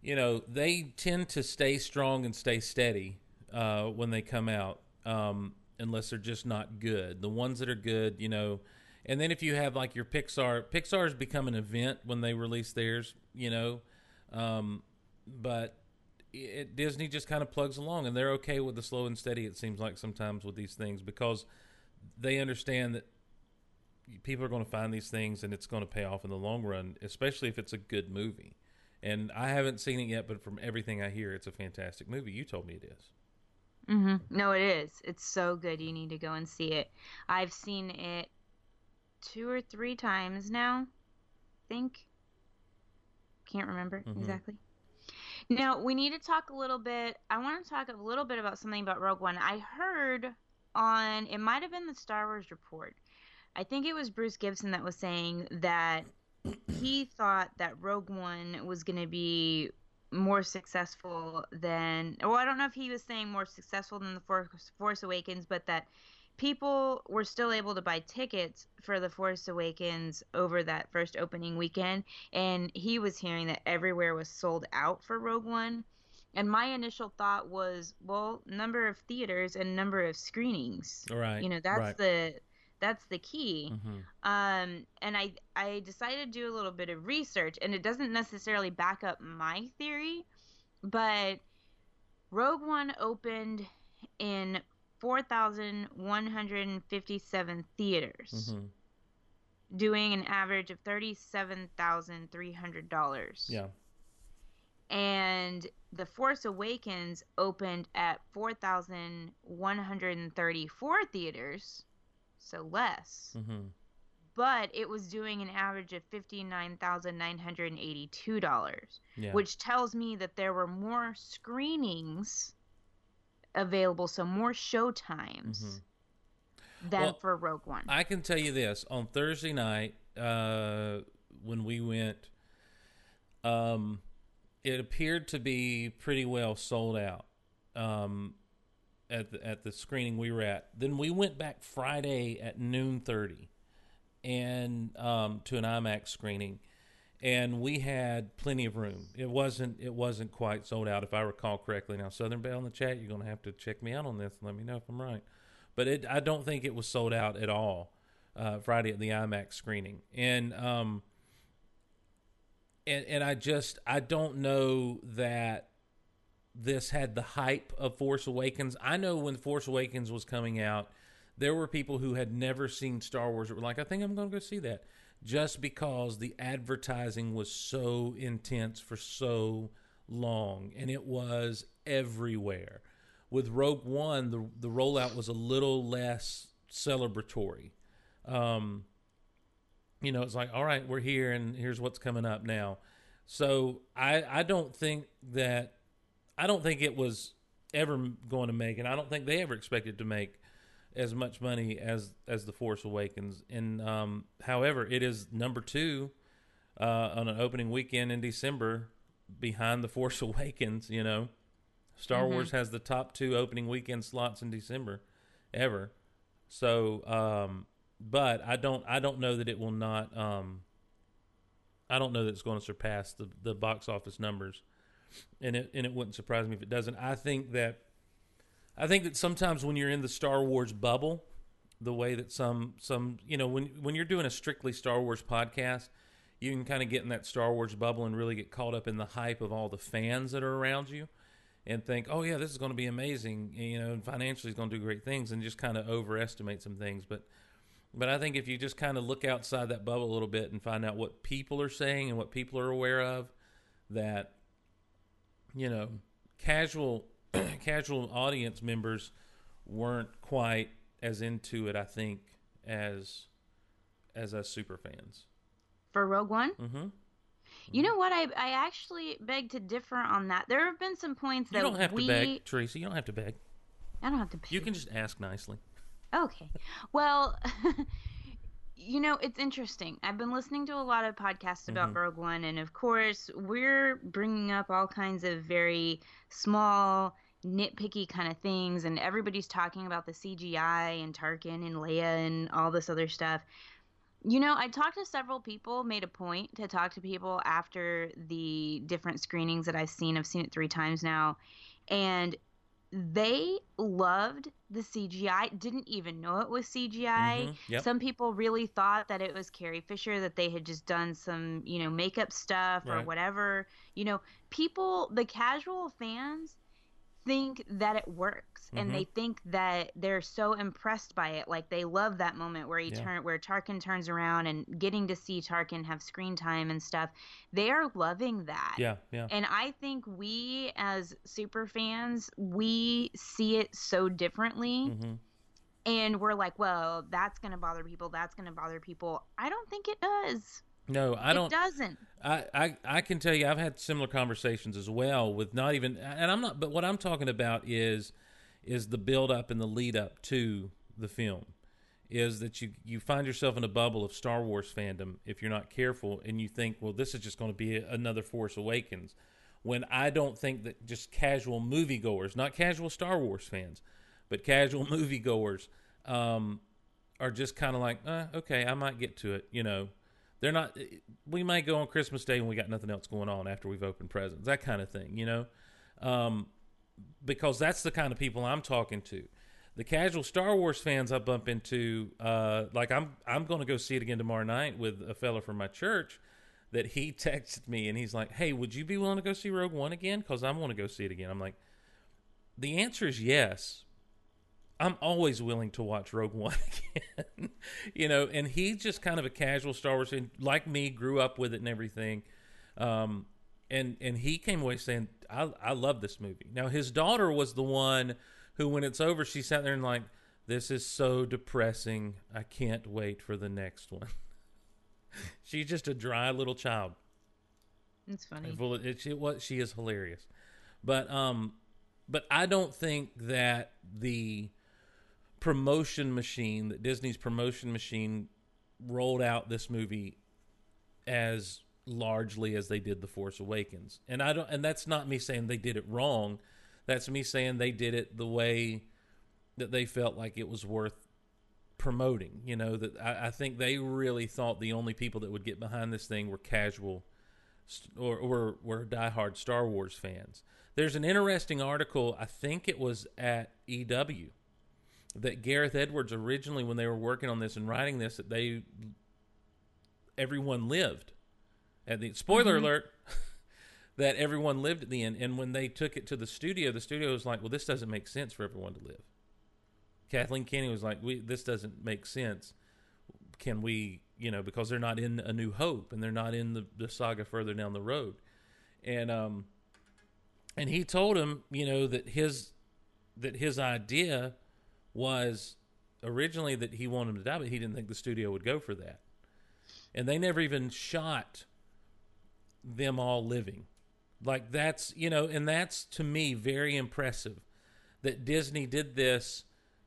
you know, they tend to stay strong and stay steady uh, when they come out, um, unless they're just not good. The ones that are good, you know, and then if you have like your Pixar, Pixar's become an event when they release theirs, you know, um, but it, Disney just kind of plugs along, and they're okay with the slow and steady. It seems like sometimes with these things because they understand that people are going to find these things and it's going to pay off in the long run, especially if it's a good movie. And I haven't seen it yet, but from everything I hear, it's a fantastic movie. You told me it is. Mm-hmm. No, it is. It's so good. You need to go and see it. I've seen it two or three times now. I think. Can't remember Mhm. exactly. Now we need to talk a little bit. I want to talk a little bit about something about Rogue One. I heard on it might have been the Star Wars report. I think it was Bruce Gibson that was saying that he thought that Rogue One was going to be more successful than well, I don't know if he was saying more successful than the Force, Force Awakens, but that people were still able to buy tickets for The Force Awakens over that first opening weekend, and he was hearing that everywhere was sold out for Rogue One. And my initial thought was, well, number of theaters and number of screenings. Right, You know, that's right. the that's the key. Mhm. Um, and I I decided to do a little bit of research, and it doesn't necessarily back up my theory, but Rogue One opened in 4,157 theaters, Mhm. doing an average of $37,300. Yeah. And The Force Awakens opened at 4,134 theaters, so less. Mm-hmm. But it was doing an average of $59,982, Yeah. which tells me that there were more screenings available, so more show times Mhm. than Well, for Rogue One. I can tell you this on Thursday night uh, when we went, um, it appeared to be pretty well sold out um, at the, at the screening we were at. Then we went back Friday at noon thirty, and um, to an IMAX screening, and we had plenty of room. It wasn't it wasn't quite sold out if I recall correctly. Now Southern Bell in the chat, you're going to have to check me out on this and let me know if I'm right. But it I don't think it was sold out at all uh, Friday at the IMAX screening, and um, and and I just I don't know that this had the hype of Force Awakens. I know when Force Awakens was coming out, there were people who had never seen Star Wars that were like, I think I'm going to go see that, just because the advertising was so intense for so long, and it was everywhere. With Rogue One, the the rollout was a little less celebratory. Um, you know, it's like, all right, we're here, and here's what's coming up now. So I I don't think that I don't think it was ever going to make, and I don't think they ever expected to make as much money as as the Force Awakens. And um, however, it is number two uh, on an opening weekend in December, behind the Force Awakens. You know, Star Mhm. Wars has the top two opening weekend slots in December ever. So, um, but I don't I don't know that it will not. Um, I don't know that it's going to surpass the the box office numbers, and it and it wouldn't surprise me if it doesn't. I think that I think that sometimes when you're in the Star Wars bubble, the way that some some you know when when you're doing a strictly Star Wars podcast, you can kind of get in that Star Wars bubble and really get caught up in the hype of all the fans that are around you, and think, oh yeah, this is going to be amazing, you know, and financially is going to do great things, and just kind of overestimate some things, but. But I think if you just kind of look outside that bubble a little bit and find out what people are saying and what people are aware of, that you know, casual casual audience members weren't quite as into it. I think as as us super fans. For Rogue One? Mm-hmm. You know what? I I actually beg to differ on that. There have been some points that You don't have we. to beg, Tracy. You don't have to beg. I don't have to beg. You can just ask nicely. Okay. Well, you know, it's interesting. I've been listening to a lot of podcasts about Mhm. Rogue One, and of course, we're bringing up all kinds of very small, nitpicky kind of things, and everybody's talking about the CGI and Tarkin and Leia and all this other stuff. You know, I talked to several people, made a point to talk to people after the different screenings that I've seen. I've seen it three times now. And they loved the CGI, didn't even know it was CGI. Mhm, yep. Some people really thought that it was Carrie Fisher, that they had just done some, you know, makeup stuff or Right. whatever. You know, people, the casual fans think that it works and Mhm. they think that they're so impressed by it like they love that moment where he Yeah. turn where Tarkin turns around and getting to see Tarkin have screen time and stuff they are loving that Yeah, yeah. and I think we as super fans we see it so differently Mm-hmm. and we're like well that's going to bother people that's going to bother people I don't think it does No, I It don't. doesn't. I, I I can tell you, I've had similar conversations as well with not even, and I'm not. But what I'm talking about is is the build up and the lead up to the film. Is that you you find yourself in a bubble of Star Wars fandom if you're not careful, and you think, well, this is just going to be another Force Awakens. When I don't think that just casual moviegoers, not casual Star Wars fans, but casual moviegoers, um, are just kind of like, uh, okay, I might get to it. You know, they're not. We might go on Christmas Day when we got nothing else going on after we've opened presents, that kind of thing. You know, um, because that's the kind of people I'm talking to. The casual Star Wars fans I bump into, uh, like I'm, I'm going to go see it again tomorrow night with a fella from my church. That he texted me and he's like, "Hey, would you be willing to go see Rogue One again? Because I want to go see it again." I'm like, "The answer is yes, I'm always willing to watch Rogue One again. you know, and he's just kind of a casual Star Wars fan, like me, grew up with it and everything. Um, and and he came away saying, I, I love this movie. Now his daughter was the one who, when it's over, she sat there and like, this is so depressing. I can't wait for the next one. She's just a dry little child. It's funny. Of- it, it was she is hilarious, but um, but I don't think that the promotion machine that Disney's promotion machine rolled out this movie as largely as they did The Force Awakens. And I don't and that's not me saying they did it wrong. That's me saying they did it the way that they felt like it was worth promoting. You know, that I, I think they really thought the only people that would get behind this thing were casual or, or were diehard Star Wars fans. There's an interesting article, I think it was at EW, that Gareth Edwards originally, when they were working on this and writing this, that they everyone lived. At the spoiler Mhm. alert, that everyone lived at the end. And when they took it to the studio, the studio was like, "Well, this doesn't make sense for everyone to live." Kathleen Kennedy was like, "We this doesn't make sense. Can we, you know, because they're not in A New Hope and they're not in the, the saga further down the road." And um, and he told him, you know, that his that his idea was originally that he wanted him to die, but he didn't think the studio would go for that. And they never even shot them all living. Like that's, you know, and that's to me very impressive that Disney did this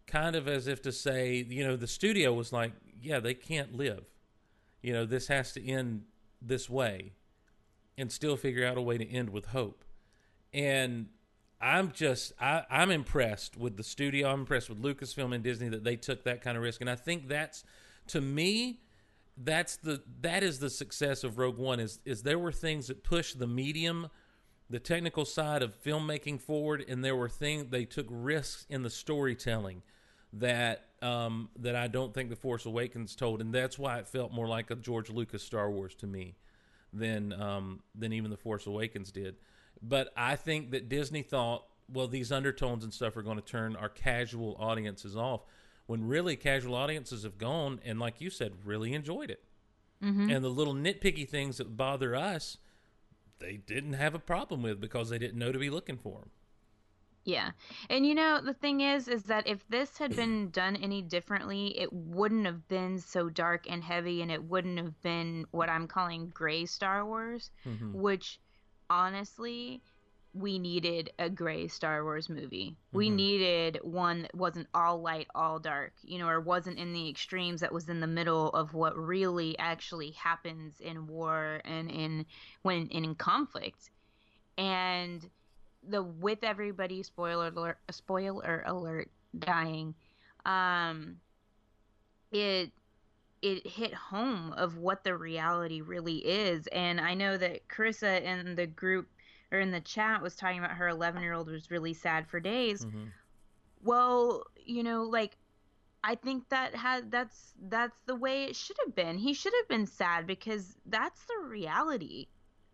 kind of as if to say, you know, the studio was like, yeah, they can't live. You know, this has to end this way and still figure out a way to end with hope. And I'm just I, I'm impressed with the studio. I'm impressed with Lucasfilm and Disney that they took that kind of risk. And I think that's to me, that's the that is the success of Rogue One is is there were things that pushed the medium, the technical side of filmmaking forward, and there were things they took risks in the storytelling that um, that I don't think the Force Awakens told, and that's why it felt more like a George Lucas Star Wars to me than um, than even the Force Awakens did. But I think that Disney thought, well, these undertones and stuff are going to turn our casual audiences off. When really casual audiences have gone and, like you said, really enjoyed it. Mhm. And the little nitpicky things that bother us, they didn't have a problem with because they didn't know to be looking for them. Yeah. And you know, the thing is is that if this had been done any differently, it wouldn't have been so dark and heavy and it wouldn't have been what I'm calling gray Star Wars, Mhm. which honestly we needed a gray Star Wars movie. We Mhm. needed one that wasn't all light, all dark, you know, or wasn't in the extremes that was in the middle of what really actually happens in war and in when and in conflict. And the with everybody spoiler alert spoiler alert dying um it it hit home of what the reality really is. And i know that carissa in the group or in the chat was talking about her 11 year old was really sad for days. Mm-hmm. well you know like i think that had that's that's the way it should have been. He should have been sad because that's the reality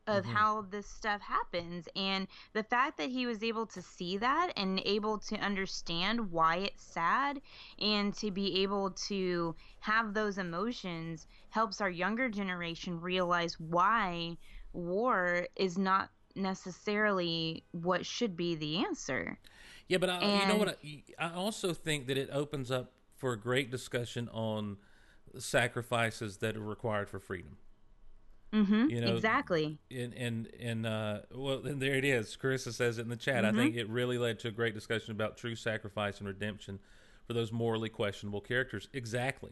of Mhm. how this stuff happens and the fact that he was able to see that and able to understand why it's sad and to be able to have those emotions helps our younger generation realize why war is not necessarily what should be the answer Yeah, but I, you know what? I, I also think that it opens up for a great discussion on sacrifices that are required for freedom. Mm-hmm You know, exactly And and and uh, well, and there it is. Carissa says it in the chat. I Mhm. think it really led to a great discussion about true sacrifice and redemption for those morally questionable characters. Exactly.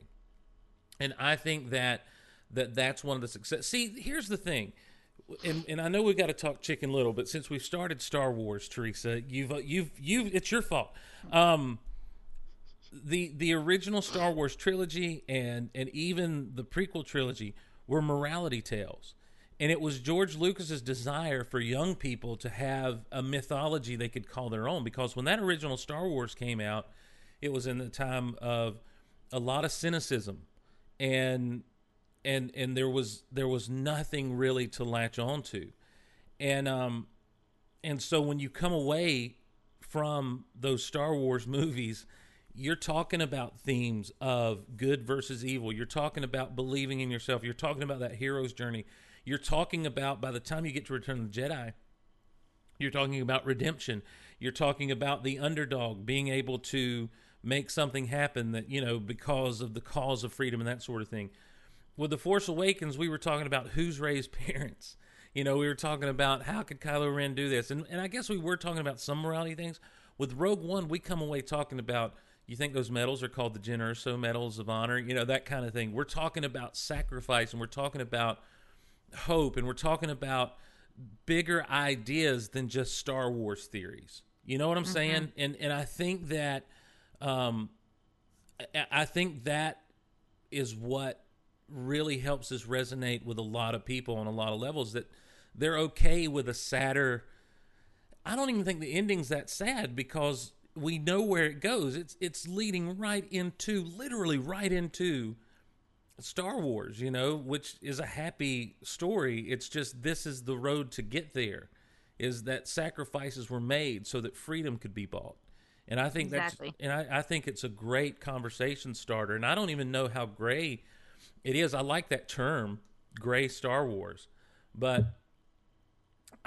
And I think that that that's one of the success. See, here's the thing. And, and I know we've got to talk Chicken Little, but since we've started Star Wars, Teresa, you've you've you've it's your fault. Um, the the original Star Wars trilogy and and even the prequel trilogy were morality tales. And it was George Lucas's desire for young people to have a mythology they could call their own because when that original Star Wars came out, it was in the time of a lot of cynicism and and and there was there was nothing really to latch on to. And um and so when you come away from those Star Wars movies, you're talking about themes of good versus evil. You're talking about believing in yourself. You're talking about that hero's journey. You're talking about by the time you get to Return of the Jedi, you're talking about redemption. You're talking about the underdog being able to make something happen that, you know, because of the cause of freedom and that sort of thing. With The Force Awakens, we were talking about who's Rey's parents. You know, we were talking about how could Kylo Ren do this? And, and I guess we were talking about some morality things. With Rogue One, we come away talking about you think those medals are called the Jyn Erso Medals of Honor, you know, that kind of thing. We're talking about sacrifice and we're talking about hope and we're talking about bigger ideas than just Star Wars theories. You know what I'm mm-hmm. saying? And and I think that um I think that is what really helps us resonate with a lot of people on a lot of levels that they're okay with a sadder I don't even think the ending's that sad because we know where it goes. It's it's leading right into literally right into Star Wars, you know, which is a happy story. It's just this is the road to get there. Is that sacrifices were made so that freedom could be bought. And I think exactly. that's and I, I think it's a great conversation starter. And I don't even know how gray it is. I like that term, gray Star Wars. But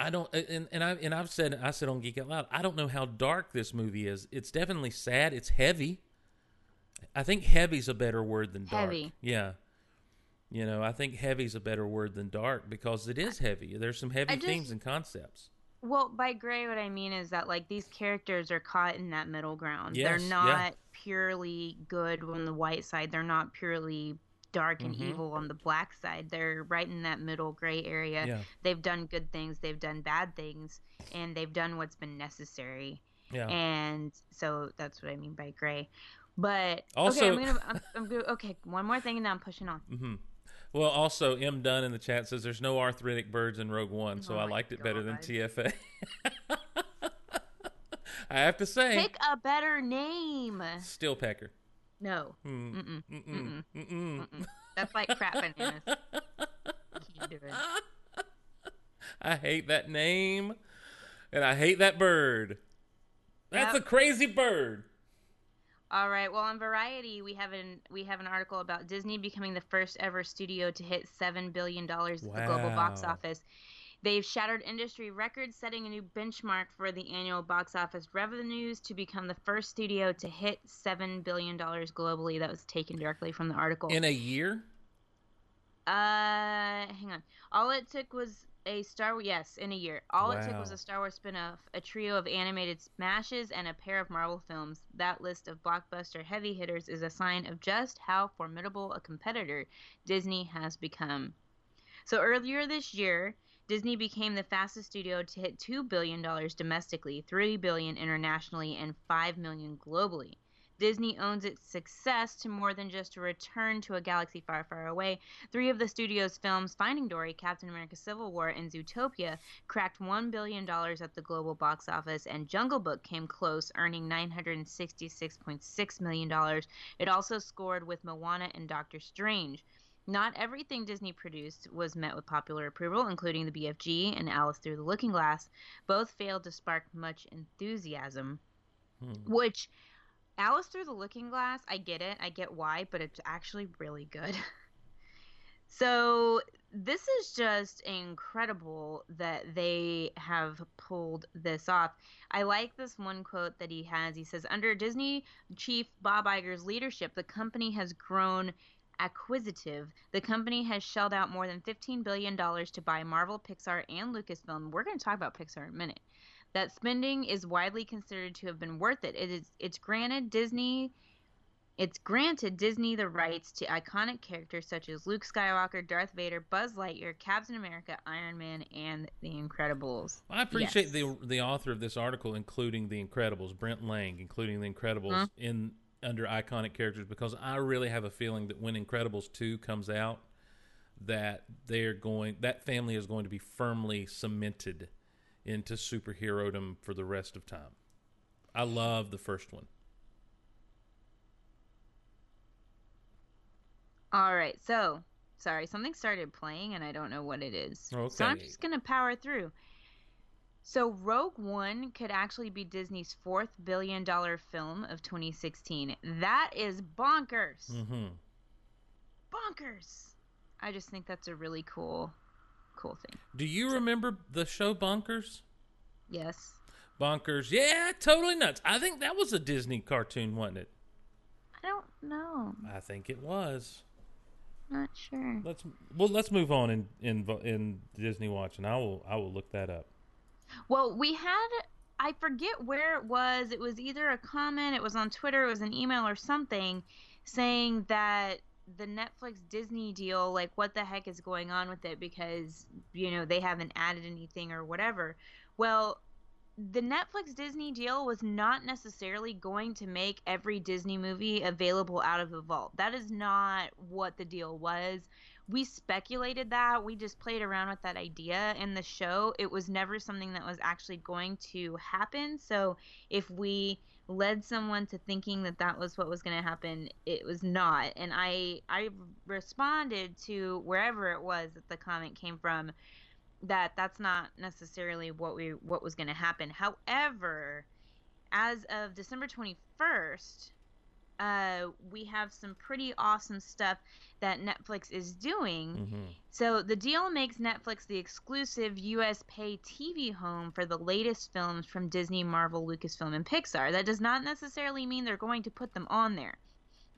I don't and, and I and I've said I said on Geek Out Loud, I don't know how dark this movie is. It's definitely sad. It's heavy. I think heavy's a better word than dark. Heavy. Yeah. You know, I think heavy's a better word than dark because it is heavy. There's some heavy just, themes and concepts. Well, by gray, what I mean is that like these characters are caught in that middle ground. Yes, They're not yeah. purely good on the white side. They're not purely dark and Mhm. evil on the black side. They're right in that middle gray area. Yeah. They've done good things, they've done bad things, and they've done what's been necessary. Yeah. And so that's what I mean by gray. But Also- okay, I'm gonna, I'm, I'm gonna, okay, one more thing, and then I'm pushing on. hmm Well, also M Dunn in the chat says there's no arthritic birds in Rogue One, so Oh I liked it better than TFA. I have to say, Pick a better name. Steel Pecker. No. Hmm. Mm-mm. Mm-mm. Mm-mm. Mm-mm. Mm-mm. That's like crap bananas. Can't do it. I hate that name, and I hate that bird. That's Yep. a crazy bird. All right. Well, on Variety, we have an we have an article about Disney becoming the first ever studio to hit seven billion dollars at the global box office. They've shattered industry records, setting a new benchmark for the annual box office revenues to become the first studio to hit seven billion dollars globally. That was taken directly from the article. In a year? Uh, hang on. All it took was a Star yes, in a year. All it took was a Star Wars spin-off, a trio of animated smashes, and a pair of Marvel films. That list of blockbuster heavy hitters is a sign of just how formidable a competitor Disney has become. So earlier this year, Disney became the fastest studio to hit $2 billion domestically, 3 billion internationally, and 5 million globally. Disney owns its success to more than just a return to a galaxy far, far away. Three of the studio's films, Finding Dory, Captain America Civil War, and Zootopia, cracked $1 billion at the global box office, and Jungle Book came close, earning $966.6 million. It also scored with Moana and Doctor Strange. Not everything Disney produced was met with popular approval, including the BFG and Alice Through the Looking Glass. Both failed to spark much enthusiasm, Hmm. which Alice Through the Looking Glass, I get it. I get why, but it's actually really good. so, this is just incredible that they have pulled this off. I like this one quote that he has. He says, Under Disney chief Bob Iger's leadership, the company has grown acquisitive. The company has shelled out more than $15 billion to buy Marvel, Pixar, and Lucasfilm. We're going to talk about Pixar in a minute. That spending is widely considered to have been worth it. It is it's granted Disney it's granted Disney the rights to iconic characters such as Luke Skywalker, Darth Vader, Buzz Lightyear, Captain America, Iron Man, and The Incredibles. I appreciate Yes. the the author of this article including the Incredibles, Brent Lang, including the Incredibles Mhm. in under iconic characters because I really have a feeling that when Incredibles 2 comes out that they're going that family is going to be firmly cemented into superherodom for the rest of time. I love the first one. All right, so sorry, something started playing and I don't know what it is. So I'm just gonna power through. So Rogue One could actually be Disney's fourth billion dollar film of 2016. That is bonkers. Mm-hmm. Bonkers. I just think that's a really cool, cool thing. Do you remember the show Bonkers? Yes. Bonkers, yeah, totally nuts. I think that was a Disney cartoon, wasn't it? I don't know. I think it was. Not sure. Let's well, let's move on in in in Disney Watch, and I will I will look that up. Well, we had I forget where it was. It was either a comment, it was on Twitter, it was an email or something saying that the Netflix Disney deal, like what the heck is going on with it because, you know, they haven't added anything or whatever. Well, the Netflix Disney deal was not necessarily going to make every Disney movie available out of the vault. That is not what the deal was. We speculated that. We just played around with that idea in the show. It was never something that was actually going to happen. So if we led someone to thinking that that was what was going to happen, it was not. And I I responded to wherever it was that the comment came from that that's not necessarily what we what was going to happen. However, as of December 21st, uh, we have some pretty awesome stuff that Netflix is doing. Mm-hmm. So the deal makes Netflix the exclusive US pay TV home for the latest films from Disney, Marvel, Lucasfilm, and Pixar. That does not necessarily mean they're going to put them on there.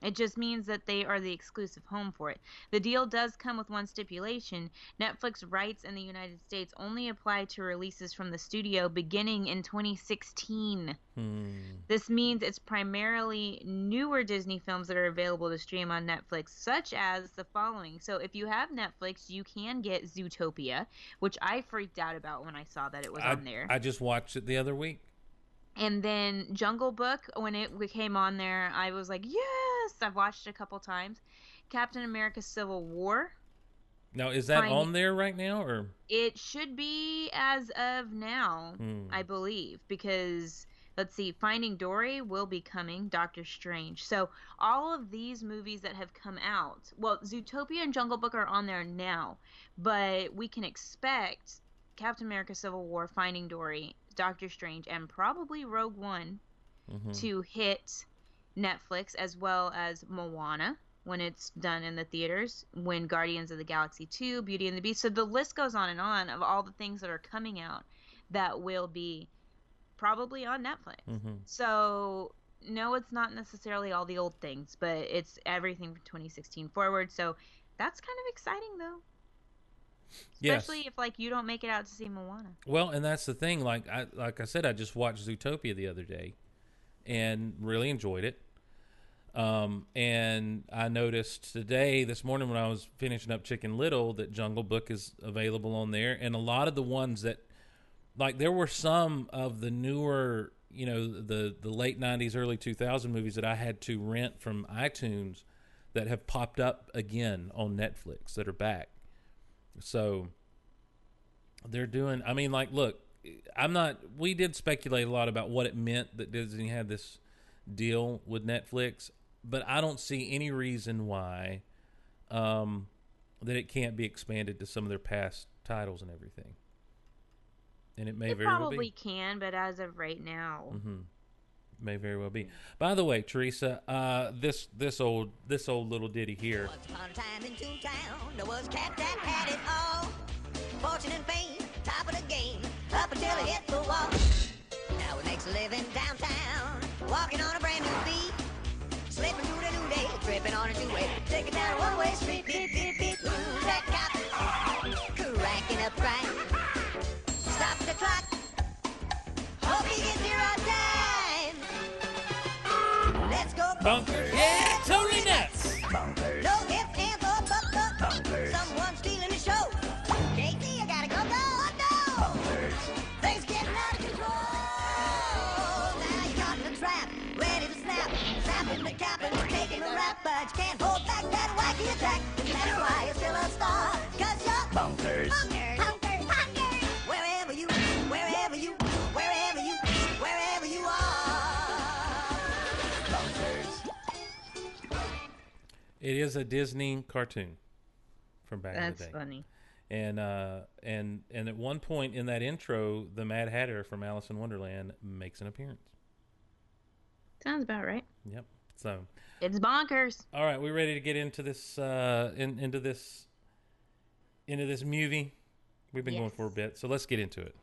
It just means that they are the exclusive home for it. The deal does come with one stipulation. Netflix rights in the United States only apply to releases from the studio beginning in 2016. Hmm. This means it's primarily newer Disney films that are available to stream on Netflix, such as the following. So, if you have Netflix, you can get Zootopia, which I freaked out about when I saw that it was I, on there. I just watched it the other week. and then Jungle Book, when it came on there, I was like, I've watched it a couple times. Captain America Civil War. Now, is that on there right now, or It should be as of now, Hmm. I believe, because let's see, Finding Dory will be coming, Doctor Strange. So all of these movies that have come out, well, Zootopia and Jungle Book are on there now, but we can expect Captain America: Civil War, Finding Dory, Doctor Strange, and probably Rogue One Mhm. to hit Netflix as well as Moana when it's done in the theaters, when Guardians of the Galaxy 2, Beauty and the Beast. So the list goes on and on of all the things that are coming out that will be probably on Netflix. Mhm. So no, it's not necessarily all the old things, but it's everything from 2016 forward. So that's kind of exciting though. Yes. Especially if like you don't make it out to see Moana. Well, and that's the thing. Like I like I said, I just watched Zootopia the other day, and really enjoyed it. Um, and I noticed today, this morning, when I was finishing up Chicken Little, that Jungle Book is available on there, and a lot of the ones that, like, there were some of the newer, you know, the the late '90s, early 2000 movies that I had to rent from iTunes that have popped up again on Netflix that are back. So they're doing i mean like look i'm not we did speculate a lot about what it meant that disney had this deal with netflix but i don't see any reason why um that it can't be expanded to some of their past titles and everything. And it may It very well be. probably be can, but as of right now, hmm may very well be. By the way teresa uh this this old this old little ditty here. Upon a time in Toontown, there was a cat that had it all. Fortune and fame, top of the game, up until it hit the wall. Now he makes a living downtown, walking on a brand new beat. Slipping through the new day, tripping on a two-way, taking down a one-way street. Beep, beep, beep, who's that cop? Cracking up crime. Stop the clock. Hope he gets here on time. Let's go Bonkers. Yeah, Bonkers. Wherever you, wherever you, wherever you, wherever you are. Bonkers. It is a Disney cartoon from back in the day. That's funny. And uh, and and at one point in that intro, the Mad Hatter from Alice in Wonderland makes an appearance. Sounds about right. Yep. So, It's bonkers. all right, we ready to get into this uh, in, into this into this movie? We've been going for a bit, so let's get into it.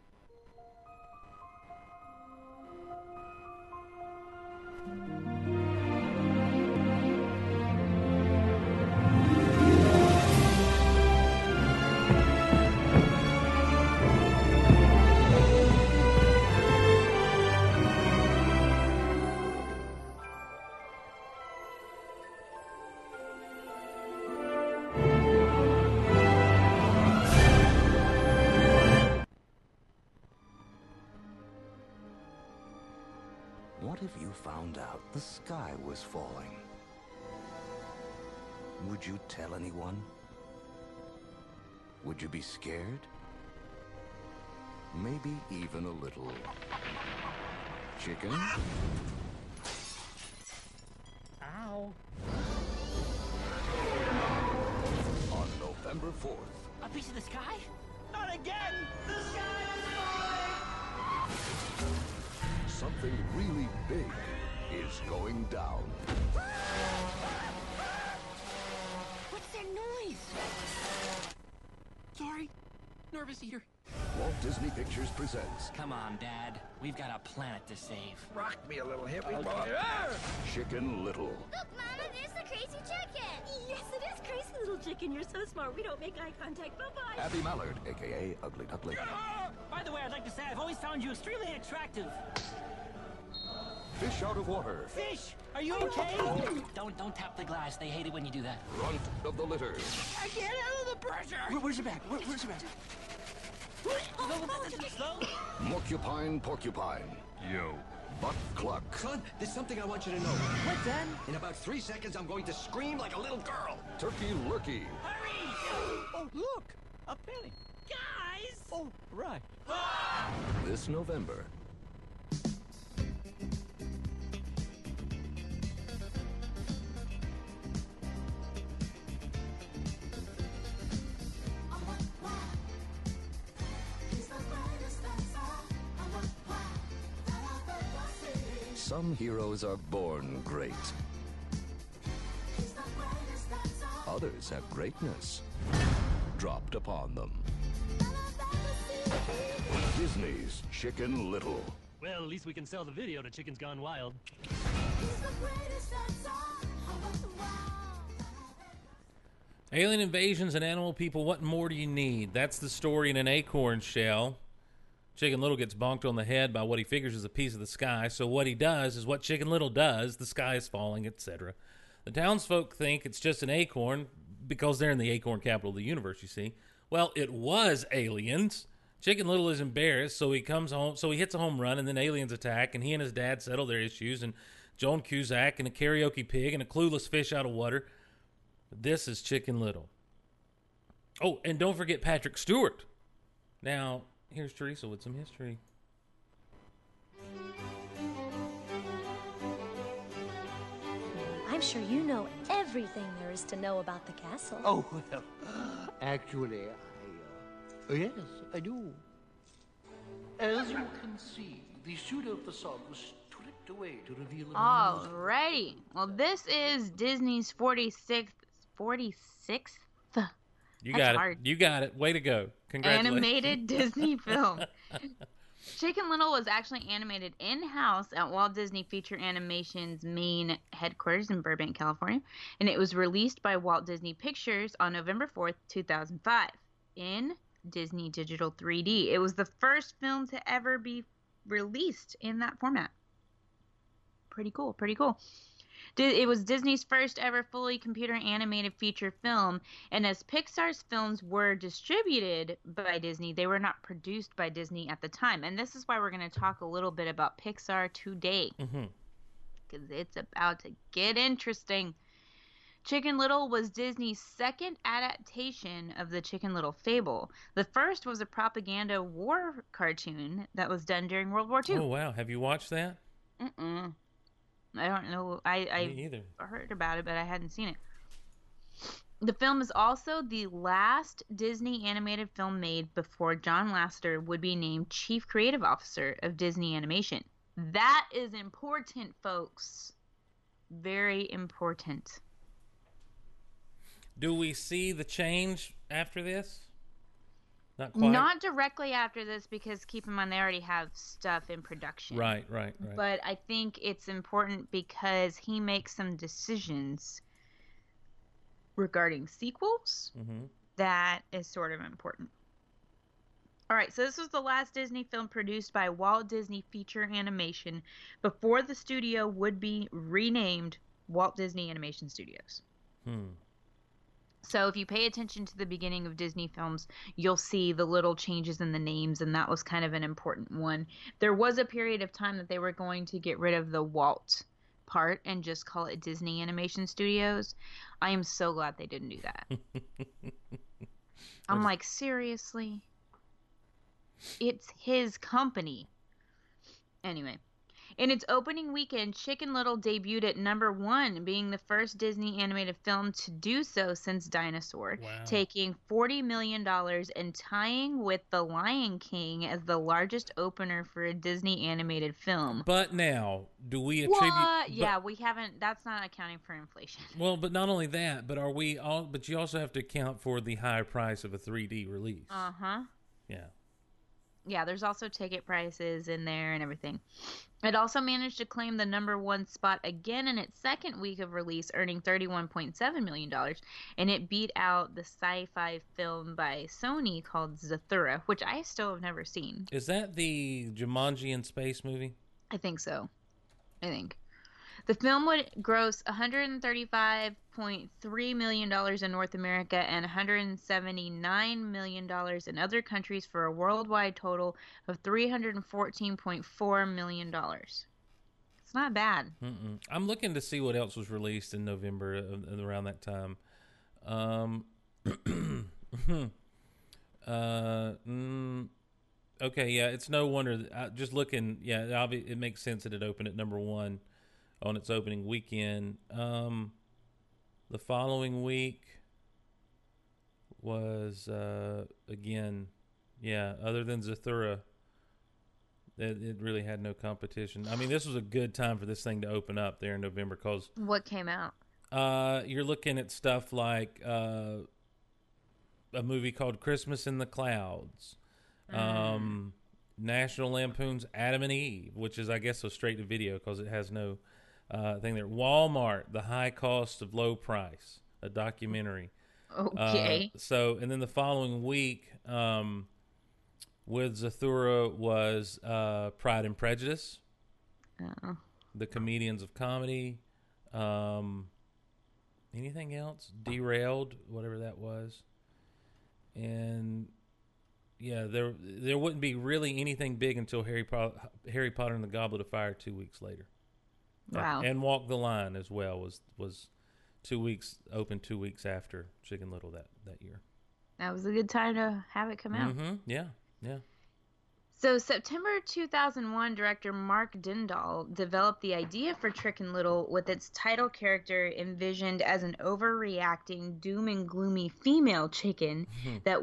What sky was falling? Would you tell anyone? Would you be scared? Maybe even a little. Chicken? Ow. On November 4th, A piece of the sky? Not again! The sky is falling! something really big is going down. What's that noise? Sorry. Nervous eater. Walt Disney Pictures presents Come on, Dad. We've got a planet to save. Rock me a little hippie boy. Chicken Little. Look, Mama, there's the crazy chicken. Yes, it is crazy little chicken. You're so smart. We don't make eye contact. Bye-bye. Abby Mallard, aka Ugly Duckling. By the way, I'd like to say I've always found you extremely attractive. Fish out of water. Fish, are you okay? Don't don't tap the glass. They hate it when you do that. Runt of the litter. I can't handle the pressure. where's your bag? Where, where's your bag? Slow. Morkubine Porcupine. Yo. Buck Cluck. Son, there's something I want you to know. What, then? In about three seconds, I'm going to scream like a little girl. Turkey Lurkey. Hurry! Oh, look! A penny. Guys! Oh, right. This November. Some heroes are born great. Others have greatness dropped upon them. Disney's Chicken Little. Well, at least we can sell the video to Chickens Gone Wild. Alien invasions and animal people, what more do you need? That's the story in an acorn shell. Chicken Little gets bonked on the head by what he figures is a piece of the sky. So what he does is what Chicken Little does. The sky is falling, etc. The townsfolk think it's just an acorn because they're in the acorn capital of the universe, you see. Well, it was aliens. Chicken Little is embarrassed, so he comes home, so he hits a home run, and then aliens attack, and he and his dad settle their issues, and Joan Cusack and a karaoke pig and a clueless fish out of water. This is Chicken Little. Oh, and don't forget Patrick Stewart. Now, here's Teresa with some history. I'm sure you know everything there is to know about the castle. Oh, well, actually, I, uh, yes, I do. As you can see, the pseudo facade was stripped away to reveal a Alrighty. Well, this is Disney's 46th, 46th You That's got hard. it. You got it. Way to go. Congratulations. animated Disney film. Chicken Little was actually animated in house at Walt Disney Feature Animation's main headquarters in Burbank, California, and it was released by Walt Disney Pictures on November 4th, 2005, in Disney Digital 3D. It was the first film to ever be released in that format. Pretty cool, pretty cool. It was Disney's first ever fully computer animated feature film, and as Pixar's films were distributed by Disney, they were not produced by Disney at the time. And this is why we're going to talk a little bit about Pixar today, Mm-hmm. because it's about to get interesting. Chicken Little was Disney's second adaptation of the Chicken Little fable. The first was a propaganda war cartoon that was done during World War II. Oh wow, have you watched that? Mm-mm. I don't know. I I either. heard about it, but I hadn't seen it. The film is also the last Disney animated film made before John Lasseter would be named Chief Creative Officer of Disney Animation. That is important, folks. Very important. Do we see the change after this? Not quite. Not directly after this, because keep in mind they already have stuff in production. Right, right, right. But I think it's important because he makes some decisions regarding sequels hmm that is sort of important. All right, so this was the last Disney film produced by Walt Disney Feature Animation before the studio would be renamed Walt Disney Animation Studios. Hmm. So if you pay attention to the beginning of Disney films, you'll see the little changes in the names, and that was kind of an important one. There was a period of time that they were going to get rid of the Walt part and just call it Disney Animation Studios. I am so glad they didn't do that. I'm like, seriously? It's his company. Anyway, in its opening weekend, Chicken Little debuted at number one, being the first Disney animated film to do so since Dinosaur, Wow. taking $40 million and tying with The Lion King as the largest opener for a Disney animated film. But now, do we attribute? What? but- yeah, we haven't. That's not accounting for inflation. Well, but not only that, but are we all? But you also have to account for the higher price of a 3D release. Uh huh. yeah. Yeah, there's also ticket prices in there and everything. It also managed to claim the number one spot again in its second week of release, earning $31.7 million. And it beat out the sci fi film by Sony called Zathura, which I still have never seen. Is that the Jumanji in space movie? I think so. I think. The film would gross $135.3 million in North America and $179 million in other countries for a worldwide total of $314.4 million. It's not bad. Mm-mm. I'm looking to see what else was released in November of, of around that time. Um, uh, mm, okay, yeah, it's no wonder. That, uh, just looking, yeah, it, it makes sense that it opened at number one on its opening weekend. Um, the following week was uh, again, yeah, other than Zathura. It, it really had no competition. I mean, this was a good time for this thing to open up there in November because What came out? uh, you're looking at stuff like uh, a movie called Christmas in the Clouds, um, National Lampoon's Adam and Eve, which is, I guess, a straight to video because it has no uh, thing there. Walmart, The High Cost of Low Price, a documentary. Okay. Uh, so, and then the following week, um, with Zathura was uh, Pride and Prejudice, Oh. The Comedians of Comedy, um, anything else? Derailed, whatever that was, and yeah, there there wouldn't be really anything big until Harry Potter, Harry Potter and the Goblet of Fire two weeks later. Wow. And Walk the Line as well was was two weeks open two weeks after Chicken Little that that year. That was a good time to have it come out. Mm-hmm. Yeah, yeah. So, September 2001, director Mark Dindal developed the idea for Chicken Little with its title character envisioned as an overreacting, doom and gloomy female chicken that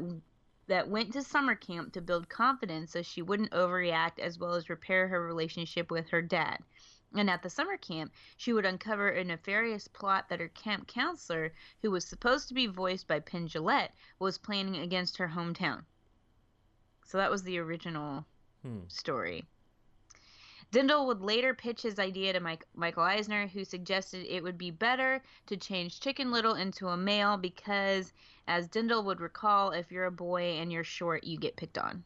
that went to summer camp to build confidence so she wouldn't overreact as well as repair her relationship with her dad. And at the summer camp, she would uncover a nefarious plot that her camp counselor, who was supposed to be voiced by Penn Jillette, was planning against her hometown. So that was the original Hmm. story. Dindal would later pitch his idea to Mike, Michael Eisner, who suggested it would be better to change Chicken Little into a male because, as Dindal would recall, if you're a boy and you're short, you get picked on.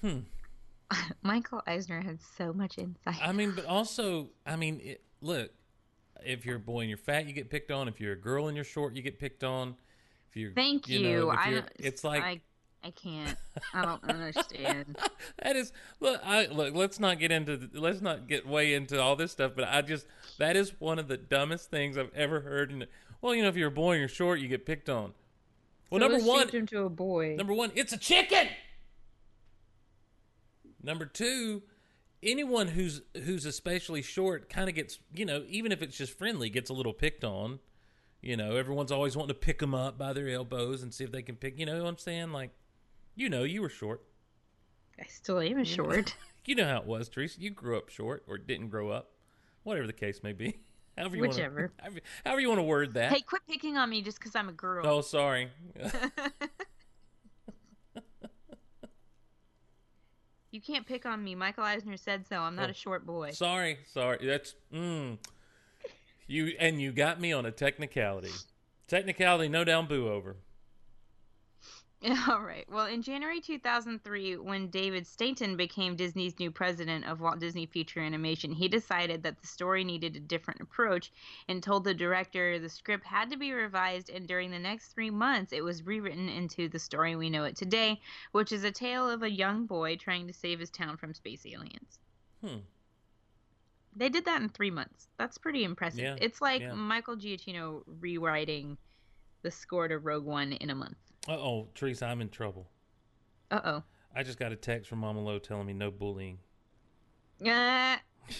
Hmm. Michael Eisner had so much insight. I mean, but also, I mean, it, look, if you're a boy and you're fat, you get picked on. If you're a girl and you're short, you get picked on. If you're, Thank know, you. if I it's like I I can't. I don't understand. that is look. I look. Let's not get into. the- Let's not get way into all this stuff. But I just that is one of the dumbest things I've ever heard. And well, you know, if you're a boy and you're short, you get picked on. Well, So number one, him to a boy. Number one, it's a chicken. Number two, anyone who's who's especially short kind of gets you know even if it's just friendly gets a little picked on. You know, everyone's always wanting to pick them up by their elbows and see if they can pick. You know what I'm saying? Like, you know, you were short. I still am short. You know how it was, Teresa. You grew up short or didn't grow up, whatever the case may be. However you Whichever. Want to, however you want to word that. Hey, quit picking on me just because I'm a girl. Oh, sorry. You can't pick on me. Michael Eisner said so. I'm not a short boy. Sorry, sorry. That's mm. you and you got me on a technicality. Technicality, no down boo over. All right. Well, in January 2003, when David Stainton became Disney's new president of Walt Disney Feature Animation, he decided that the story needed a different approach and told the director the script had to be revised, and during the next three months, it was rewritten into the story we know it today, which is a tale of a young boy trying to save his town from space aliens. Hmm. They did that in three months. That's pretty impressive. Yeah, It's like yeah. Michael Giacchino rewriting the score to Rogue One in a month. Uh oh, Teresa, I'm in trouble. Uh oh. I just got a text from Mama Lo telling me no bullying. Uh,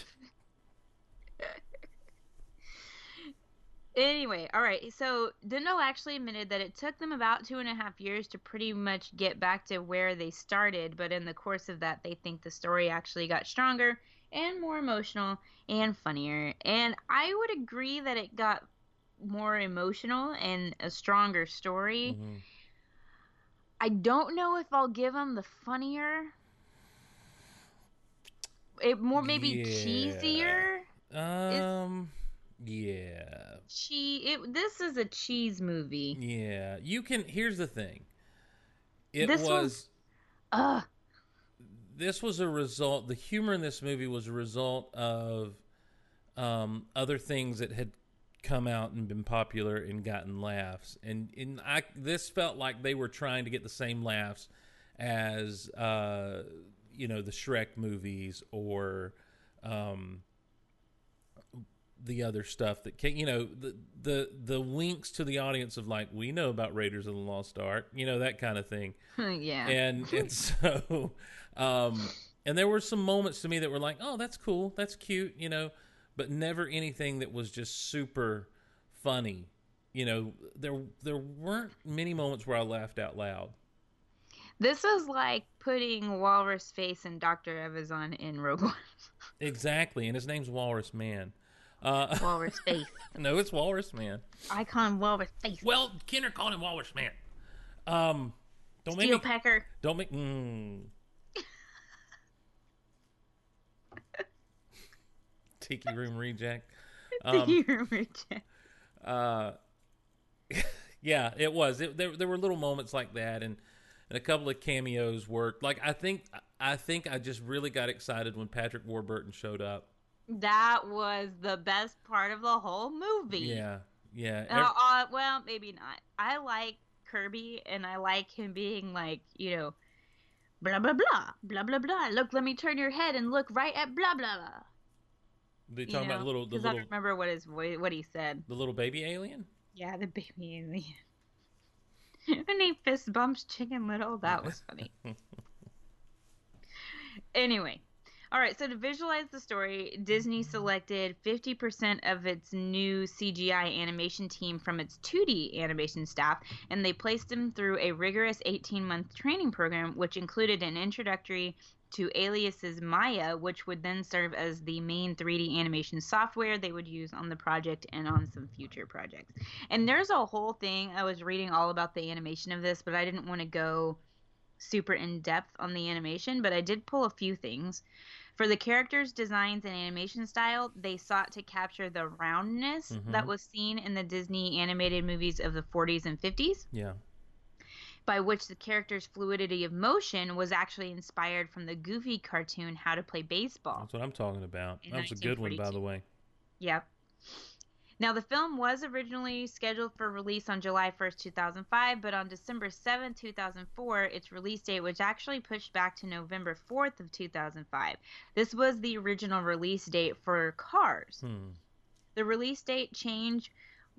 anyway, all right. So Dindal actually admitted that it took them about two and a half years to pretty much get back to where they started, but in the course of that, they think the story actually got stronger and more emotional and funnier. And I would agree that it got more emotional and a stronger story. Mm-hmm. I don't know if I'll give them the funnier. It more maybe Yeah. cheesier. Um, yeah, Che- it, this is a cheese movie. yeah. You can. Here's the thing. It This was. was-. This was a result. The humor in this movie was a result of um, other things that had come out and been popular and gotten laughs. And and I this felt like they were trying to get the same laughs as uh, you know the Shrek movies or um, the other stuff that came, you know the the the winks to the audience of like we know about Raiders of the Lost Ark, you know that kind of thing. yeah. And and so um and there were some moments to me that were like, "Oh, that's cool. That's cute," you know, but never anything that was just super funny. You know, there there weren't many moments where I laughed out loud. This was like putting Walrus Face and Dr. Evazan in Rogue One. Exactly, and his name's Walrus Man. Uh, Walrus Face. no, it's Walrus Man. I call him Walrus Face. Well, Kenner called him Walrus Man. Um, don't make Steel me, Pecker. Don't make. Mm. Tiki Room Reject. Um, Tiki Room Reject. Uh, yeah, it was. It, there, there were little moments like that, and, and a couple of cameos worked. Like I think, I think I just really got excited when Patrick Warburton showed up. That was the best part of the whole movie. Yeah, yeah. Uh, uh, well, maybe not. I like Kirby, and I like him being like, you know, blah blah blah, blah blah blah. Look, let me turn your head and look right at blah blah blah. They talking about know? the little, the 'Cause I don't remember what his voice, what he said. the little baby alien. Yeah, the baby alien. and he fist bumps Chicken Little. That was funny. anyway, all right. So to visualize the story, Disney selected 50% of its new CGI animation team from its 2D animation staff, and they placed them through a rigorous 18-month training program, which included an introductory to Alias's Maya, which would then serve as the main 3D animation software they would use on the project and on some future projects. And there's a whole thing I was reading all about the animation of this, but I didn't want to go super in depth on the animation, but I did pull a few things. For the characters' designs and animation style, they sought to capture the roundness Mhm. that was seen in the Disney animated movies of the 40s and 50s Yeah. By which the character's fluidity of motion was actually inspired from the Goofy cartoon How to Play Baseball. That's what I'm talking about. That was a good one, by the way. Yep. Now, the film was originally scheduled for release on July 1st, 2005, but on December 7th, 2004, its release date was actually pushed back to November 4th of 2005. This was the original release date for Cars. Hmm. The release date change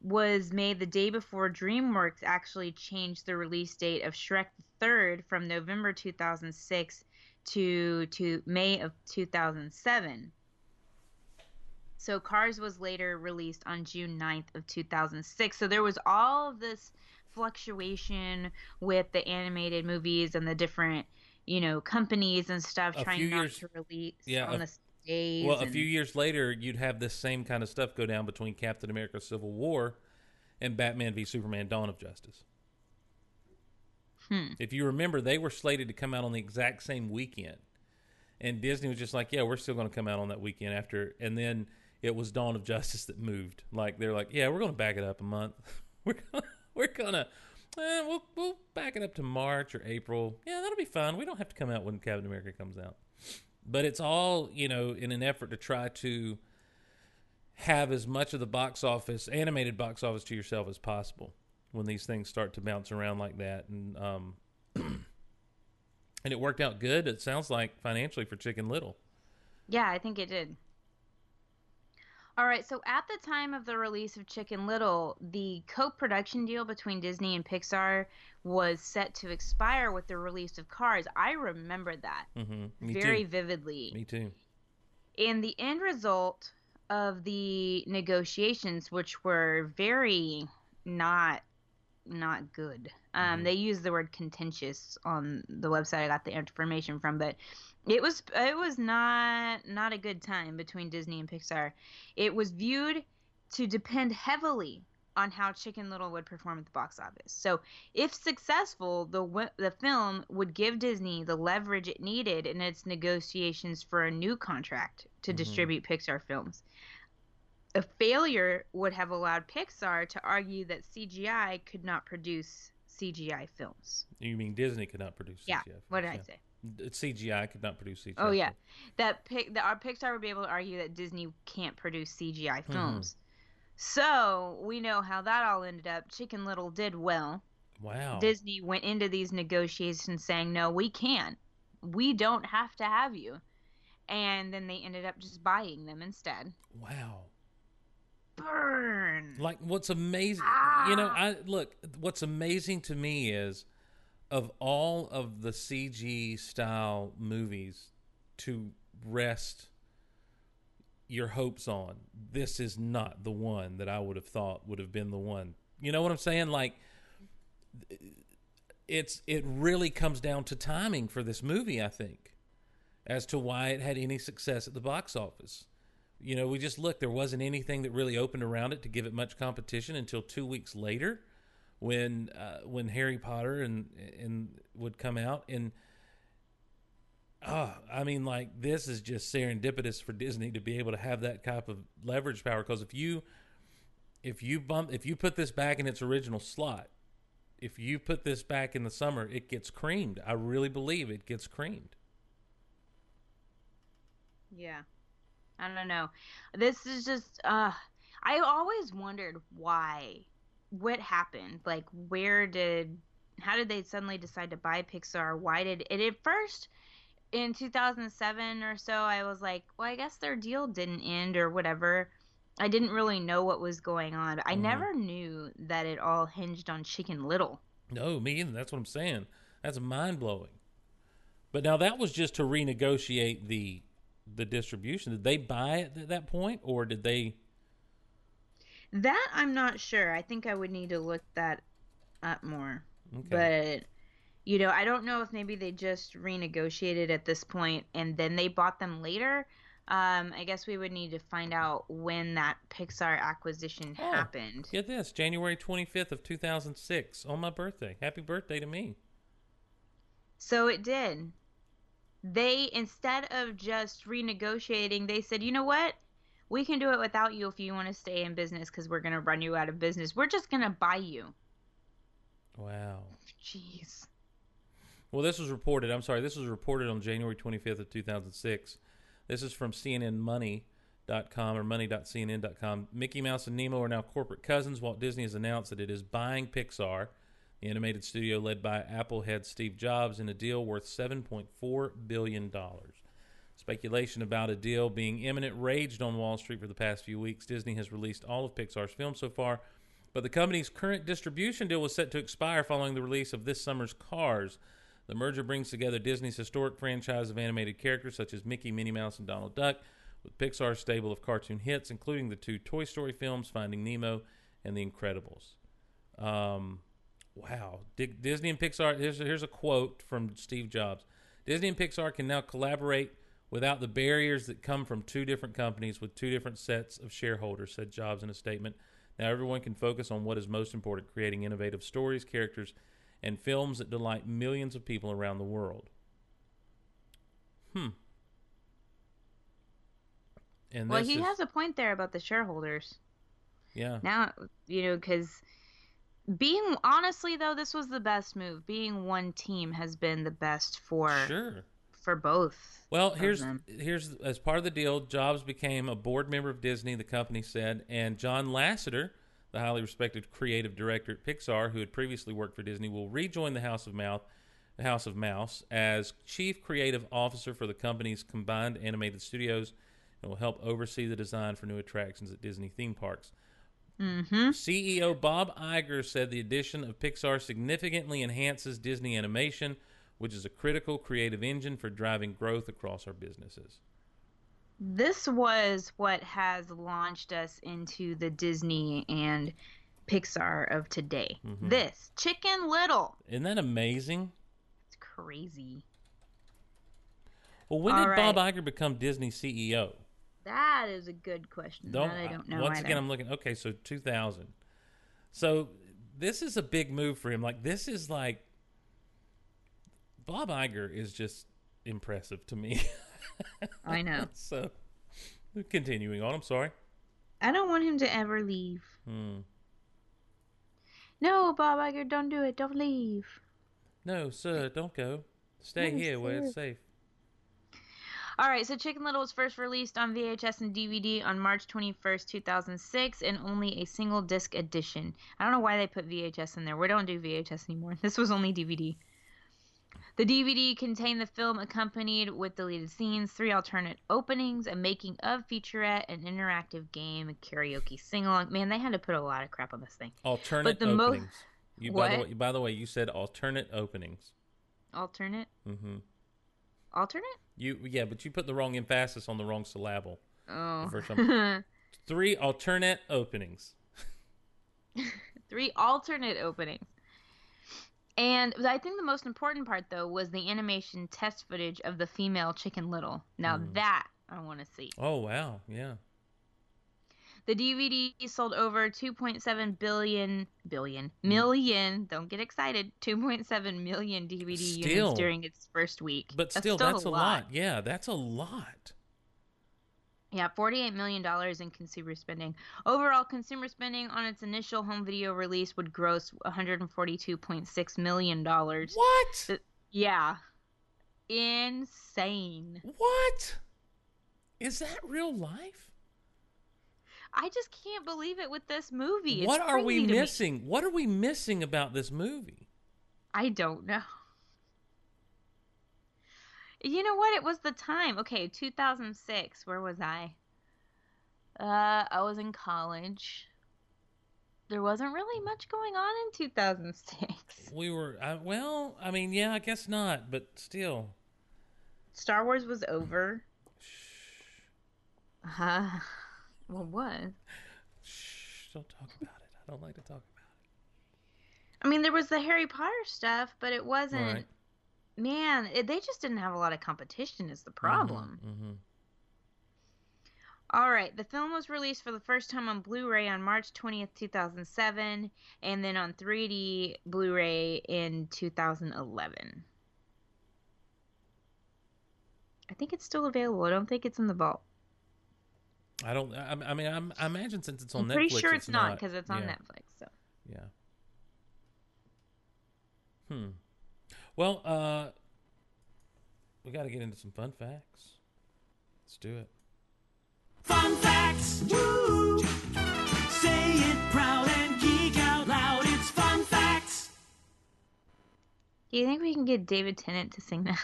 was made the day before DreamWorks actually changed the release date of Shrek the 3rd from November 2006 to to May of 2007. So Cars was later released on June 9th of 2006. So there was all of this fluctuation with the animated movies and the different, you know, companies and stuff A trying not years- to release yeah, on a- the days. Well, a few years later, you'd have this same kind of stuff go down between Captain America: Civil War and Batman v Superman: Dawn of Justice. Hmm. If you remember, they were slated to come out on the exact same weekend, and Disney was just like, "Yeah, we're still going to come out on that weekend after." And then it was Dawn of Justice that moved. Like they're like, "Yeah, we're going to back it up a month. we're gonna, we're gonna." Eh, we'll we'll back it up to March or April. Yeah, that'll be fine. We don't have to come out when Captain America comes out. But it's all, you know, in an effort to try to have as much of the box office, animated box office to yourself as possible when these things start to bounce around like that. And um and it worked out good, it sounds like financially for Chicken Little. Yeah, I think it did. All right, so at the time of the release of Chicken Little, the co production deal between Disney and Pixar was set to expire with the release of Cars. I remember that Mm-hmm. very vividly. Me too. And the end result of the negotiations, which were very not not good. Um, They used the word contentious on the website I got the information from, but it was it was not not a good time between Disney and Pixar. It was viewed to depend heavily on how Chicken Little would perform at the box office. So, if successful, the the film would give Disney the leverage it needed in its negotiations for a new contract to Mhm. distribute Pixar films. A failure would have allowed Pixar to argue that CGI could not produce CGI films. You mean Disney could not produce Yeah, CGI? what did I films, say? Yeah. CGI could not produce CGI. Oh yeah, that pic that our Pixar would be able to argue that Disney can't produce CGI Mm-hmm. films. So we know how that all ended up. Chicken Little did well. Wow. Disney went into these negotiations saying, "No, we can't. We don't have to have you." And then they ended up just buying them instead. Wow. Burn. Like what's amazing, you know, I look. What's amazing to me is, of all of the CG style movies to rest your hopes on, this is not the one that I would have thought would have been the one. You know what I'm saying? Like, it's it really comes down to timing for this movie. I think, as to why it had any success at the box office. You know, we just looked. There wasn't anything that really opened around it to give it much competition until two weeks later, when uh, when Harry Potter and and would come out. And oh, I mean, like this is just serendipitous for Disney to be able to have that type of leverage power. Because if you if you bump if you put this back in its original slot, if you put this back in the summer, it gets creamed. I really believe it gets creamed. Yeah. I don't know. This is just uh I always wondered why what happened? Like where did how did they suddenly decide to buy Pixar? Why did it at first in 2007 or so I was like, well, I guess their deal didn't end or whatever. I didn't really know what was going on. I Mhm. never knew that it all hinged on Chicken Little. No, me either. That's what I'm saying. That's mind blowing. But now that was just to renegotiate the the distribution. Did they buy it at that point, or did they? That I'm not sure. I think I would need to look that up more. Okay. But you know, I don't know if maybe they just renegotiated at this point and then they bought them later. Um, I guess we would need to find out when that Pixar acquisition Oh, happened. Get this, January 25th of 2006, on my birthday. Happy birthday to me. So it did. They instead of just renegotiating, they said, "You know what? We can do it without you if you want to stay in business because we're going to run you out of business. We're just going to buy you." Wow. Jeez. Well, this was reported. I'm sorry. This was reported on January 25th of 2006. This is from CNNMoney.com or money.cnn.com. Mickey Mouse and Nemo are now corporate cousins. Walt Disney has announced that it is buying Pixar, the animated studio led by Apple head Steve Jobs, in a deal worth $7.4 billion. Speculation about a deal being imminent raged on Wall Street for the past few weeks. Disney has released all of Pixar's films so far, but the company's current distribution deal was set to expire following the release of this summer's Cars. The merger brings together Disney's historic franchise of animated characters such as Mickey, Minnie Mouse, and Donald Duck with Pixar's stable of cartoon hits, including the two Toy Story films, Finding Nemo and The Incredibles. Um, wow. Di- Disney and Pixar, here's, here's a quote from Steve Jobs Disney and Pixar can now collaborate without the barriers that come from two different companies with two different sets of shareholders, said Jobs in a statement. Now everyone can focus on what is most important creating innovative stories, characters, and films that delight millions of people around the world. Hmm. And well, he is- has a point there about the shareholders. yeah. Now, you know, because being honestly though, this was the best move. Being one team has been the best for Sure. For both. Well, here's them. here's as part of the deal, Jobs became a board member of Disney, the company said, and John Lasseter, the highly respected creative director at Pixar, who had previously worked for Disney, will rejoin the House of Mouth, the House of Mouse, as chief creative officer for the company's combined animated studios, and will help oversee the design for new attractions at Disney theme parks. Mm-hmm. CEO Bob Iger said the addition of Pixar significantly enhances Disney animation, which is a critical creative engine for driving growth across our businesses. This was what has launched us into the Disney and Pixar of today. Mhm. This Chicken Little. Isn't that amazing? It's crazy. Well, when All did Bob right. Iger become Disney CEO? That is a good question. Don't, I don't know. once either. again, I'm looking. Okay, so 2000. So this is a big move for him. Like this is like Bob Iger is just impressive to me. I know. so continuing on. I'm sorry. I don't want him to ever leave. Hmm. No, Bob Iger, don't do it. Don't leave. No, sir, don't go. Stay No, here where it's safe. All right, so Chicken Little was first released on VHS and DVD on March 21st, 2006, in only a single disc edition. I don't know why they put VHS in there. We don't do VHS anymore. This was only DVD. The DVD contained the film accompanied with deleted scenes, three alternate openings, a making of featurette, an interactive game, a karaoke sing along. Man, they had to put a lot of crap on this thing. Alternate the mo- openings. you by the What? way, by the way, you said alternate openings. Alternate? Mm-hmm. Alternate? You yeah, but you put the wrong emphasis on the wrong syllable. Oh. For some three alternate openings. three alternate openings. And I think the most important part, though, was the animation test footage of the female Chicken Little. Now Hmm. that I want to see. Oh wow, yeah. The DVD sold over 2.7 billion billion Hmm. million. Don't get excited. 2.7 million DVD Still. units during its first week. But still, still that's a lot. Yeah, that's a lot. Yeah, $48 million in consumer spending. Overall, consumer spending on its initial home video release would gross $142.6 million. What? Yeah. Insane. What? Is that real life? I just can't believe it with this movie. It's what are we missing? What are we missing about this movie? I don't know. You know what? It was the time. Okay, 2006. Where was I? Uh, I was in college. There wasn't really much going on in 2006. We were uh, well. I mean, yeah, I guess not, but still. Star Wars was over. Shh. Uh, well, what? Shh, don't talk about it. I don't like to talk about it. I mean, there was the Harry Potter stuff, but it it. wasn't. Right. Man, it, they just didn't have a lot of competition. Is the problem? Mm-hmm. All right, the film was released for the first time on Blu-ray on March 20th, 2007, and then on 3D Blu-ray in 2011. I think it's still available. I don't think it's in the vault. I don't. I, I mean, I'm, I imagine since it's on I'm Netflix, pretty sure it's, not because it's on yeah, Netflix. So Yeah. Hmm. Well, uh, we got to get into some fun facts. Let's do it. Fun facts. Woo! Say it proud and geek out loud. It's fun facts. Do you think we can get David Tennant to sing that?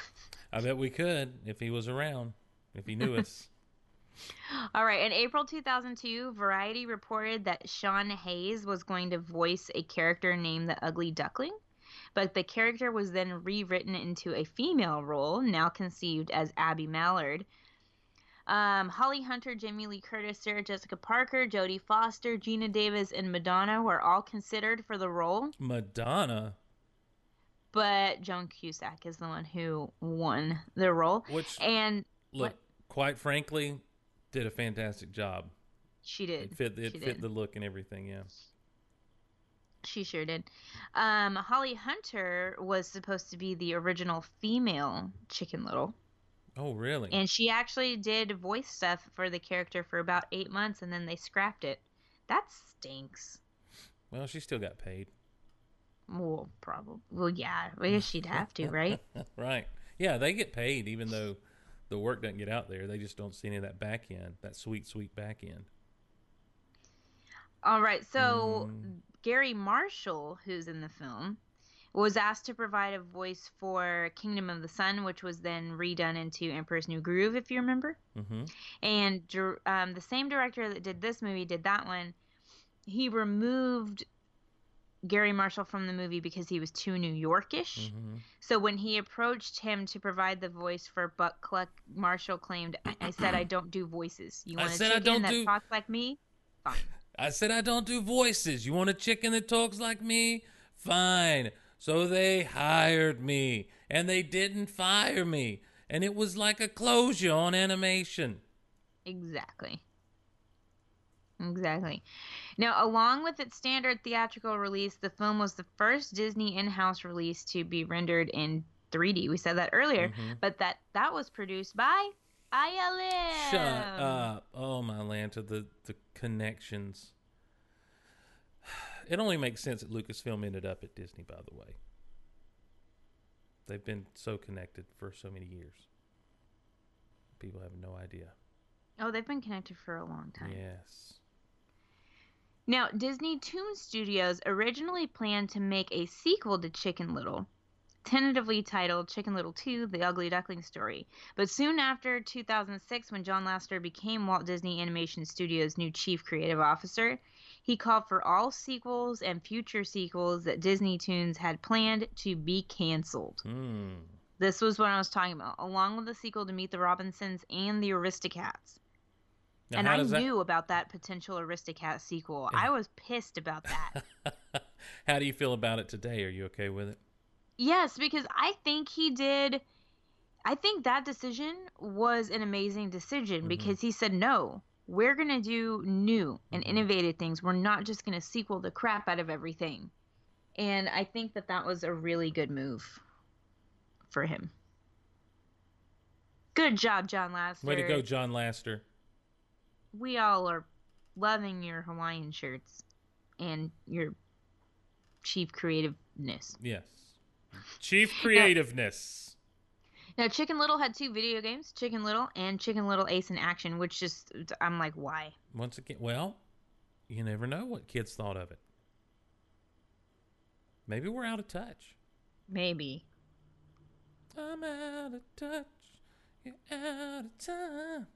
I bet we could if he was around, if he knew us. All right. In April 2002, Variety reported that Sean Hayes was going to voice a character named the Ugly Duckling, but the character was then rewritten into a female role, now conceived as Abby Mallard. Um, Holly Hunter, Jamie Lee Curtis, Sarah Jessica Parker, Jodie Foster, Geena Davis, and Madonna were all considered for the role, Madonna, but Joan Cusack is the one who won the role. Which- and look, what? quite frankly, did a fantastic job. she did. It fit, it She fit did. the look and everything. Yeah. She sure did. Um, Holly Hunter was supposed to be the original female Chicken Little. Oh, really? And she actually did voice stuff for the character for about eight months and then they scrapped it. That stinks. well, she still got paid. Well, probably. Well, yeah. I guess she'd have to, right? right. Yeah, they get paid even though the work doesn't get out there. They just don't see any of that back end, that sweet, sweet back end. All right. So Mm. Garry Marshall, who's in the film, was asked to provide a voice for Kingdom of the Sun, which was then redone into Emperor's New Groove, if you remember. Mm-hmm. And um, the same director that did this movie did that one. He removed Garry Marshall from the movie because he was too New Yorkish. Mm-hmm. So when he approached him to provide the voice for Buck Cluck, Marshall claimed, "I, I said I don't do voices. You want I don't that do- talks like me? Fine." I said I don't do voices. You want a chicken that talks like me? Fine. So they hired me, and they didn't fire me, and it was like a closure on animation. Exactly. Exactly. Now, along with its standard theatrical release, the film was the first Disney in-house release to be rendered in 3D. We said that earlier, Mhm. but that that was produced by ILM. Shut up. Oh my Lanta, the the connections. It only makes sense that Lucasfilm ended up at Disney, by the way. They've been so connected for so many years. People have no idea. Oh, they've been connected for a long time. Yes. Now, Disney Toon Studios originally planned to make a sequel to Chicken Little, tentatively titled Chicken Little 2 The Ugly Duckling Story. But soon after 2006, when John Lasseter became Walt Disney Animation Studios' new chief creative officer, he called for all sequels and future sequels that Disney Toons had planned to be canceled. Hmm. This was what I was talking about, along with the sequel to Meet the Robinsons and the Aristocats. Now, and I that- knew about that potential Aristocat sequel. I was pissed about that. How do you feel about it today? Are you okay with it? Yes, because I think he did. I think that decision was an amazing decision Mm-hmm. because he said, no, we're going to do new and Mm-hmm. innovative things. We're not just going to sequel the crap out of everything. And I think that that was a really good move for him. Good job, John Lasseter. Way to go, John Lasseter. we all are loving your Hawaiian shirts and your chief creativeness. Yes. Chief creativeness. Now, Chicken Little had two video games, Chicken Little and Chicken Little Ace in Action, which just I'm like, why? Once again, well, you never know what kids thought of it. Maybe we're out of touch. Maybe. I'm out of touch. You're out of time.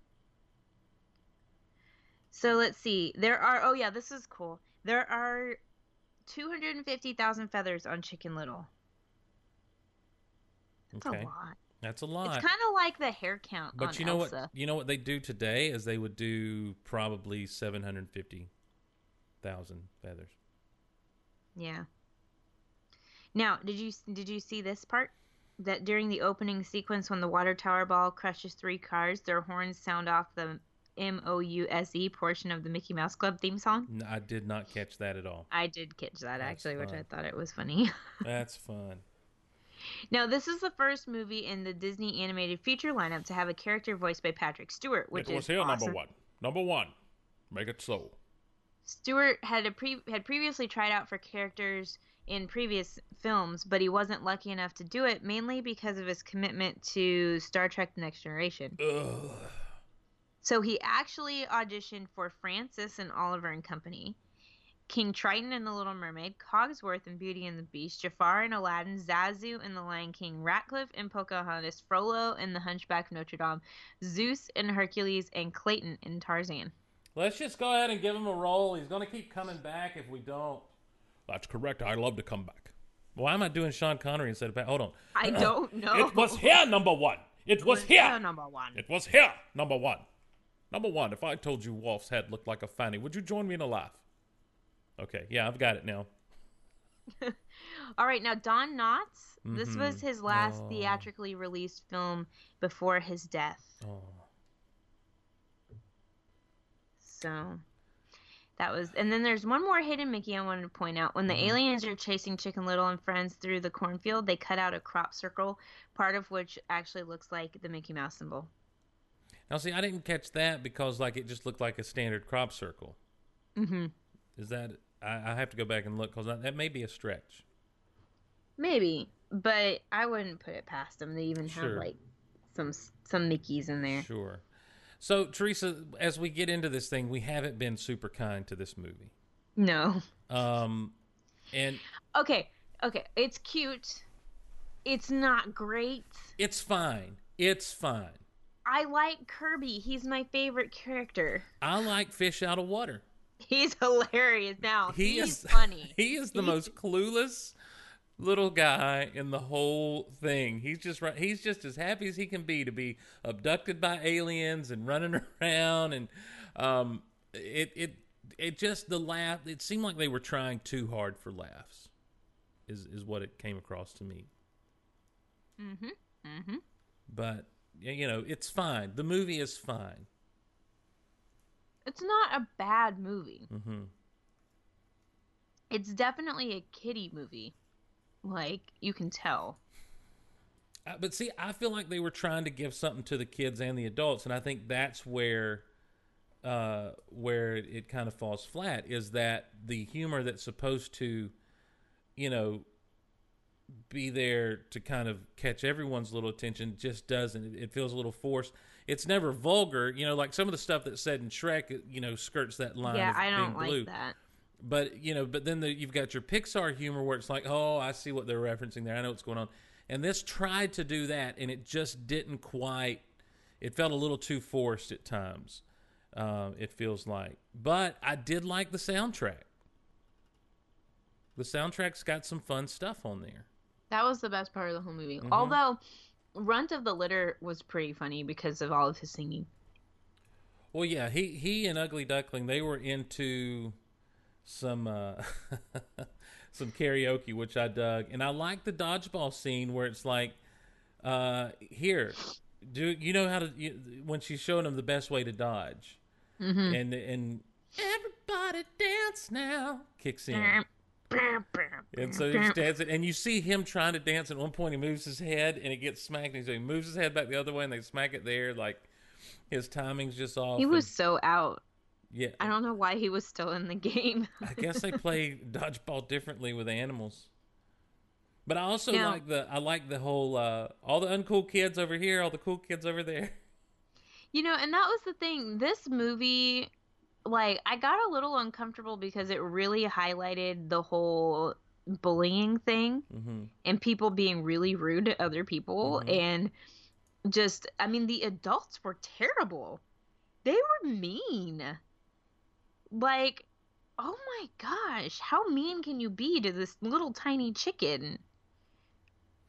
So let's see. There are oh yeah, this is cool. There are 250,000 feathers on Chicken Little. That's Okay. a lot. That's a lot. It's kind of like the hair count on but you know Elsa. what? You know what they do today is they would do probably seven hundred fifty thousand feathers. Yeah. Now, did you did you see this part? That during the opening sequence, when the water tower ball crushes three cars, their horns sound off the M O U S E portion of the Mickey Mouse Club theme song. I did not catch that at all. I did catch that actually, which I thought it was funny. That's fun. Now, this is the first movie in the Disney animated feature lineup to have a character voiced by Patrick Stewart, which was is here awesome. number one. Number one. Make it so. Stewart had a pre- had previously tried out for characters in previous films, but he wasn't lucky enough to do it mainly because of his commitment to Star Trek: The Next Generation. Ugh. So he actually auditioned for Francis and Oliver and Company, King Triton and the Little Mermaid, Cogsworth and Beauty and the Beast, Jafar and Aladdin, Zazu and the Lion King, Ratcliffe and Pocahontas, Frollo and the Hunchback of Notre Dame, Zeus and Hercules, and Clayton in Tarzan. Let's just go ahead and give him a role. He's going to keep coming back if we don't. That's correct. I love to come back. Why am I doing Sean Connery instead of Pat? Hold on. I uh, don't know. It was here, number one. It was here. number one. It was here, number one. Number one, if I told you Wolf's head looked like a fanny, would you join me in a laugh? Okay, yeah, I've got it now. All right, now Don Knotts. This was Mhm. his last Oh. theatrically released film before his death. Oh. So that was, and then there's one more hidden Mickey I wanted to point out. When the Mhm. aliens are chasing Chicken Little and friends through the cornfield, they cut out a crop circle, part of which actually looks like the Mickey Mouse symbol. Now, see, I didn't catch that because like it just looked like a standard crop circle. Mm-hmm. Is that? I, I have to go back and look because that, that may be a stretch. Maybe, but I wouldn't put it past them. They even have like some some Mickeys in there. Sure. So, Teresa, as we get into this thing, we haven't been super kind to this movie. No. Um, and Okay. Okay. It's cute. It's not great. it's fine. It's fine. I like Kirby. He's my favorite character. I like fish out of water. He's hilarious now. He He's is funny. He is the most clueless little guy in the whole thing. He's just. He's just as happy as he can be to be abducted by aliens and running around and um it it it just the laugh. It seemed like they were trying too hard for laughs. Is is what it came across to me. Mm-hmm. Mm-hmm. But you know, it's fine. The movie is fine. It's not a bad movie. hmm It's definitely a kiddie movie. Like you can tell. Uh, but see, I feel like they were trying to give something to the kids and the adults, and I think that's where uh, where it, it kind of falls flat. Is that the humor that's supposed to, you know, be there to kind of catch everyone's little attention just doesn't. It, feels a little forced. It's never vulgar, you know, like some of the stuff that's said in Shrek, you know, skirts that line. yeah, I don't like blue. that. But you know, but then the, you've got your Pixar humor where it's like, oh, I see what they're referencing there. I know what's going on. And this tried to do that, and it just didn't quite. It felt a little too forced at times. Um, it feels like, but I did like the soundtrack. The soundtrack's got some fun stuff on there. That was the best part of the whole movie. Mhm. Although Runt of the Litter was pretty funny because of all of his singing. Well, yeah, he he and Ugly Duckling they were into some uh, some karaoke, which I dug, and I like the dodgeball scene where it's like, uh, here, do you know how to you, when she's showing him the best way to dodge, Mhm. and and everybody dance now kicks in. And so he's dancing, and you see him trying to dance. At one point, he moves his head, and it gets smacked. And so he moves his head back the other way, and they smack it there. Like his timing's just off. He was and- so out. yeah. I don't know why he was still in the game. I guess they play dodgeball differently with animals. But I also Now- like the I like the whole uh, all the uncool kids over here, all the cool kids over there. You know, and that was the thing. This movie, like, I got a little uncomfortable because it really highlighted the whole bullying thing Mm-hmm. and people being really rude to other people. Mhm. And just, I mean, the adults were terrible. They were mean. Like, oh my gosh, how mean can you be to this little tiny chicken?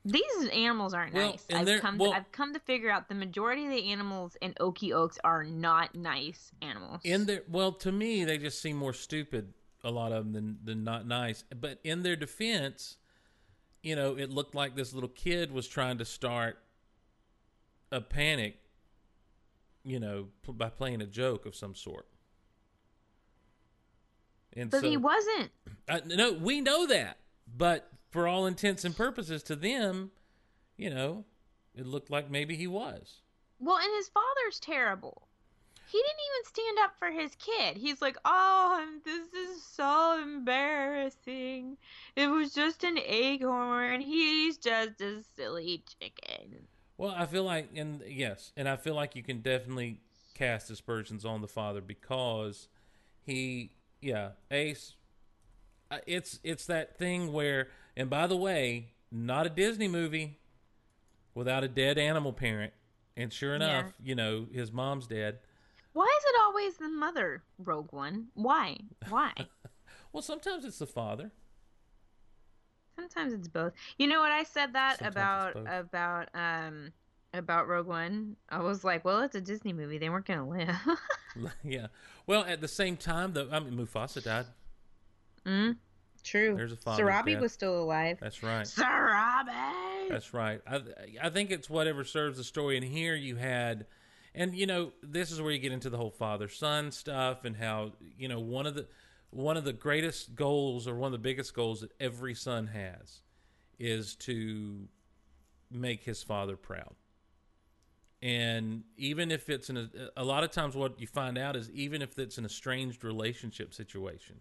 These animals aren't Well, nice. I've come well- to, I've come to figure out the majority of the animals in Oakey Oaks are not nice animals. In their well, to me, they just seem more stupid. A lot of them than than not nice. But in their defense, you know, it looked like this little kid was trying to start a panic. You know, p- by playing a joke of some sort. And but so, he wasn't. Uh, no, we know that, but for all intents and purposes, to them, you know, it looked like maybe he was. Well, and his father's terrible. He didn't even stand up for his kid. He's like, "Oh, this is so embarrassing. It was just an acorn. He's just a silly chicken." Well, I feel like, and yes, and I feel like you can definitely cast aspersions on the father because he, yeah, Ace. It's it's that thing where, and by the way, not a Disney movie without a dead animal parent. And sure enough, you know, his mom's dead. Why is it always the mother, Rogue One? Why? Why? Well, sometimes it's the father. Sometimes it's both. You know what I said that Sometimes about about um about Rogue One? I was like, well, it's a Disney movie. They weren't gonna live. yeah. Well, at the same time, though, I mean, Mufasa died. mm, true. There's a father Sarabi was still alive. That's right. Sarabi. That's right. I I think it's whatever serves the story. And here you had, and you know, this is where you get into the whole father son stuff and how you know one of the one of the greatest goals or one of the biggest goals that every son has is to make his father proud. And even if it's in a, a lot of times, what you find out is even if it's an estranged relationship situation,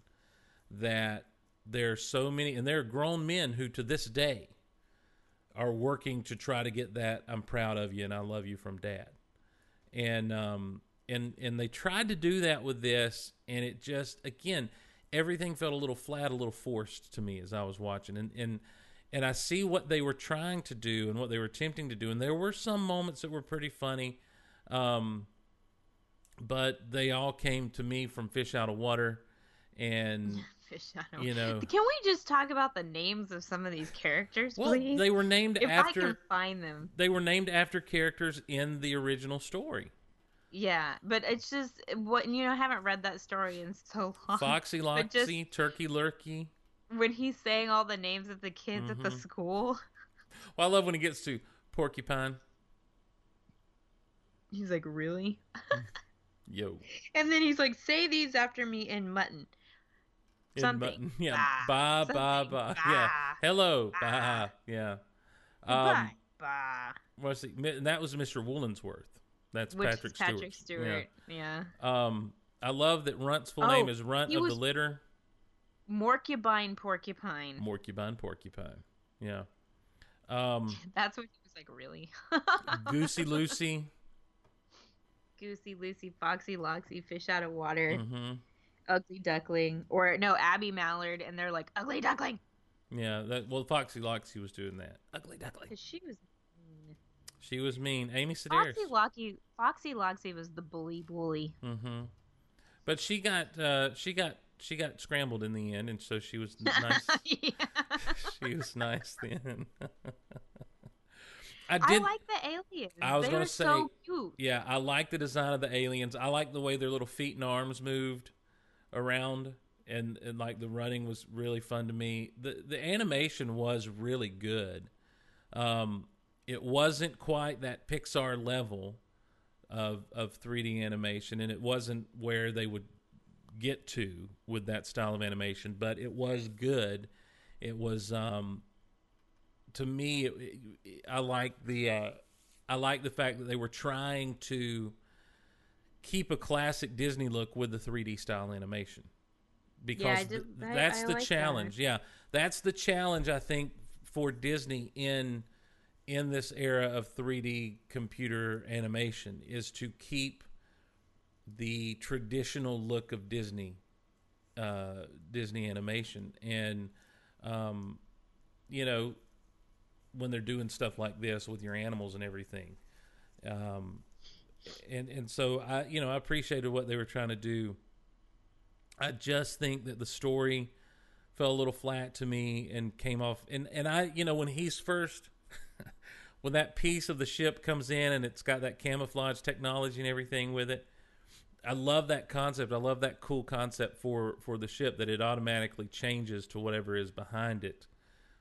that there are so many, and there are grown men who to this day are working to try to get that I'm proud of you and I love you from dad. And um and and they tried to do that with this and it just again everything felt a little flat, a little forced to me as I was watching. And and and I see what they were trying to do and what they were attempting to do. And there were some moments that were pretty funny um but they all came to me from fish out of water. And Fish out of- you know Can we just talk about the names of some of these characters, Well, please? they were named if after- I can find them. they were named after characters in the original story. Yeah, but it's just what you know. I haven't read that story in so long. Foxy But just Loxy, Turkey Lurkey. when he's saying all the names of the kids at the Mhm. school, Well, I love when he gets to Porcupine. he's like, "Really?" Yo. And then he's like, "Say these after me in mutton." In Something. Yeah. Bah. Ba ba ba. Yeah. Hello. Ba. Yeah. Bah. what's the, mi- that was Mr. Woolensworth. That's Which Patrick is Patrick Stewart. Stewart. Yeah. Yeah. Um, I love that Runt's full Oh, name is Runt of the Litter. Morkubine porcupine. Morkubine Porcupine. Yeah. Um, That's what he was like. Really? Goosey Loosey. Goosey, Loosey, Foxy, Loxy, fish out of water, hmm ugly duckling, or no, Abby Mallard, and they're like ugly duckling Yeah. That, well, Foxy Loxy was doing that. Ugly duckling. she was She was mean. Amy Sedaris. Foxy Loxy. Foxy Loxy was the bully bully. Mm-hmm. But she got uh, she got she got scrambled in the end, and so she was nice. she was nice then. I did. I, like the aliens. I was they gonna were say, so cute. yeah, I like the design of the aliens. I like the way their little feet and arms moved around, and, and like the running was really fun to me. the The animation was really good. Um, it wasn't quite that Pixar level of of 3D animation, and it wasn't where they would get to with that style of animation, but it was good. It was um, to me, it, it- I like the uh, I like the fact that they were trying to keep a classic Disney look with the 3D style animation because I th- did- I- that's I the like that. challenge. Yeah, that's the challenge I think for Disney in in this era of 3D computer animation is to keep the traditional look of Disney uh, Disney animation and um, you know when they're doing stuff like this with your animals and everything um, and and so I you know I appreciated what they were trying to do I just think that the story fell a little flat to me and came off and and I you know when he's first when that piece of the ship comes in and it's got that camouflage technology and everything with it I love that concept. I love that cool concept for for the ship that it automatically changes to whatever is behind it,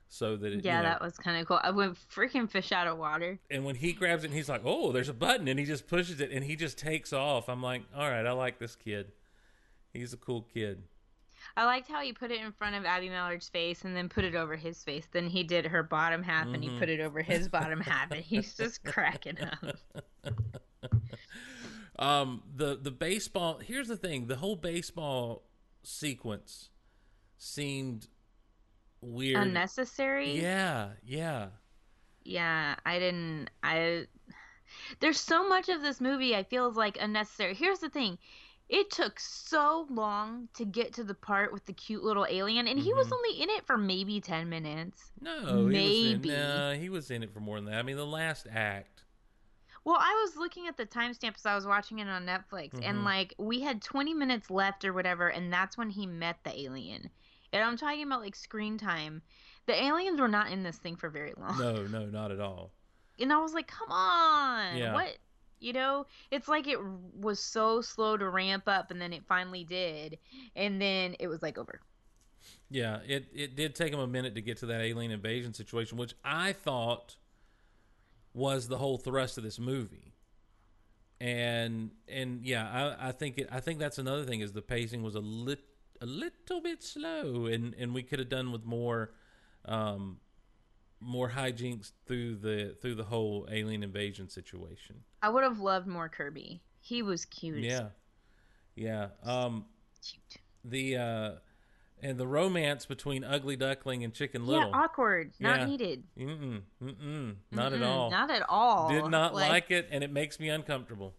so that it, Yeah, you know, that was kind of cool. I went freaking fish out of water. And when he grabs it, and he's like, "Oh, there's a button," and he just pushes it, and he just takes off. I'm like, "All right, I like this kid. He's a cool kid." I liked how he put it in front of Abby Mallard's face and then put it over his face. Then he did her bottom half and he Mhm. put it over his bottom half, and he's just cracking up. Um, the the baseball. Here's the thing: the whole baseball sequence seemed weird, Unnecessary. Yeah, yeah. Yeah, I didn't. I There's so much of this movie I feel is like unnecessary. Here's the thing. It took so long to get to the part with the cute little alien, and he was Mhm. only in it for maybe 10 minutes. No, maybe. He was in, no, he was in it for more than that. I mean, the last act. Well, I was looking at the timestamps. I was watching it on Netflix, Mhm. and like we had 20 minutes left or whatever, and that's when he met the alien. And I'm talking about like screen time. The aliens were not in this thing for very long. No, no, not at all. And I was like, come on. Yeah. What? You know, it's like it was so slow to ramp up, and then it finally did. And then it was like over. Yeah, it, it did take him a minute to get to that alien invasion situation, which I thought was the whole thrust of this movie. And and yeah, I, I think it I think that's another thing is the pacing was a lit a little bit slow and, and we could have done with more um more hijinks through the through the whole alien invasion situation. I would have loved more Kirby. He was cute. Yeah. Yeah. Um cute. the uh and the romance between Ugly Duckling and Chicken Little. Yeah, awkward. Not Yeah. needed. Mm-mm, mm-mm, not at Mm-mm, all. Not at all. Did not like, it, and it makes me uncomfortable.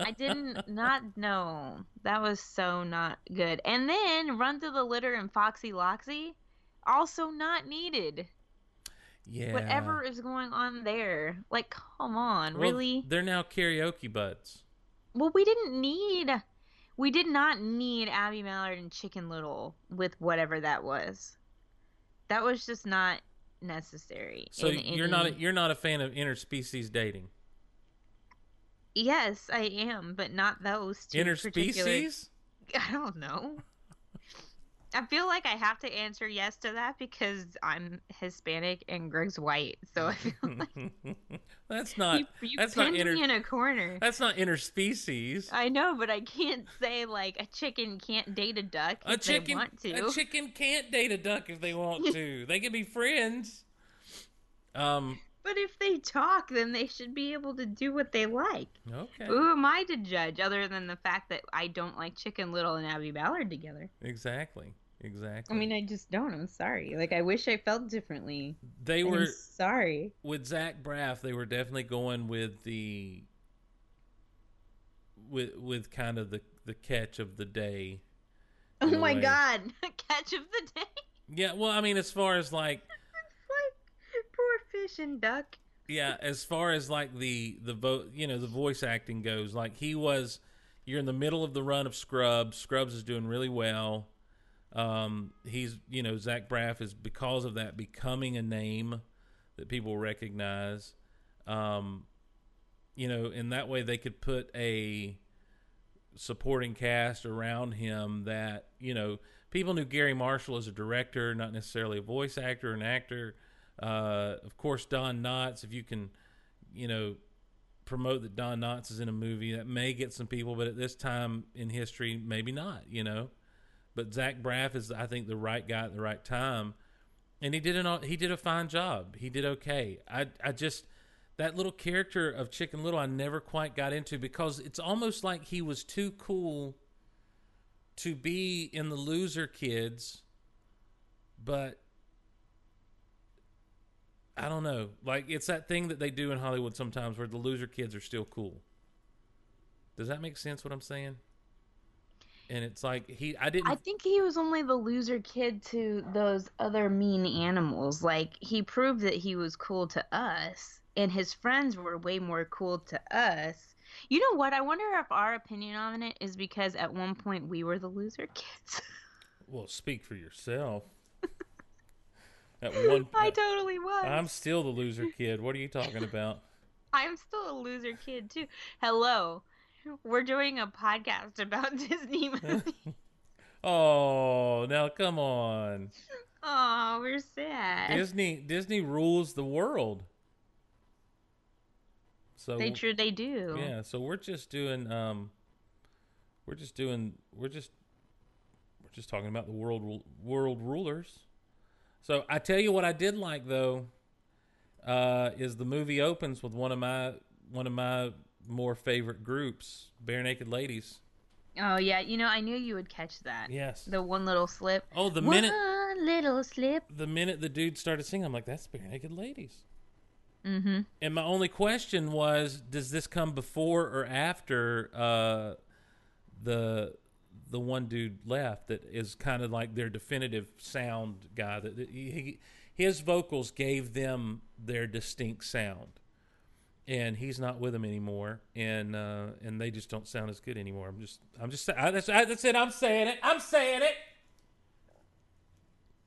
I didn't not know. That was so not good. And then Runt of the Litter and Foxy Loxy, also not needed. yeah. Whatever is going on there. Like, come on, Well, really? They're now karaoke buds. Well, we didn't need. We did not need Abby Mallard and Chicken Little with whatever that was. That was just not necessary. So you're not a, you're not a fan of interspecies dating. Yes, I am, but not those two. Interspecies? I don't know. I feel like I have to answer yes to that because I'm Hispanic and Greg's white. So I feel like That's not. you, you that's not inter. me in a corner. That's not interspecies. I know, but I can't say like a chicken can't date a duck A if they chicken. want to. A chicken can't date a duck if they want to. they can be friends. Um. But if they talk, then they should be able to do what they like. Okay. Who am I to judge, other than the fact that I don't like Chicken Little and Abby Mallard together? Exactly. Exactly. I mean, I just don't. I'm sorry. Like, I wish I felt differently. They I'm were sorry. with Zach Braff. They were definitely going with the with with kind of the the catch of the day. Oh my way. God, catch of the day. Yeah, well, I mean, as far as like, Duck. yeah, as far as like the the vo- you know, the voice acting goes, like he was. You're in the middle of the run of Scrubs. Scrubs is doing really well. Um, he's you know Zach Braff is because of that becoming a name that people recognize. Um, you know, in that way they could put a supporting cast around him that you know people knew Garry Marshall as a director, not necessarily a voice actor, an actor. Uh, of course, Don Knotts. If you can, you know, promote that Don Knotts is in a movie, that may get some people, but at this time in history, maybe not. You know, but Zach Braff is, I think, the right guy at the right time, and he did an he did a fine job. He did okay. I I just that little character of Chicken Little, I never quite got into because it's almost like he was too cool to be in the Loser Kids, but I don't know. Like it's that thing that they do in Hollywood sometimes where the Loser Kids are still cool. Does that make sense? What I'm saying? And it's like he, I didn't. I think he was only the loser kid to those other mean animals. Like he proved that he was cool to us, and his friends were way more cool to us. You know what? I wonder if our opinion on it is because at one point we were the loser kids. Well, speak for yourself. At one, I totally was. I'm still the loser kid. What are you talking about? I'm still a loser kid too. Hello. We're doing a podcast about Disney movies. Oh, now come on. oh, we're sad. Disney Disney rules the world. So They sure they do. Yeah, so we're just doing um we're just doing we're just we're just talking about the world world rulers. So I tell you what I did like though uh is the movie opens with one of my one of my more favorite groups, Barenaked Ladies. Oh yeah, you know I knew you would catch that. Yes. The one little slip. Oh, the minute one little slip. the minute the dude started singing, I'm like, that's Barenaked Ladies. Mm-hmm. And my only question was, does this come before or after uh, the the one dude left that is kind of like their definitive sound guy that that he, his vocals gave them their distinct sound. And he's not with them anymore, and uh, and they just don't sound as good anymore. I'm just, I'm just, I, that's, I, that's it. I'm saying it. I'm saying it.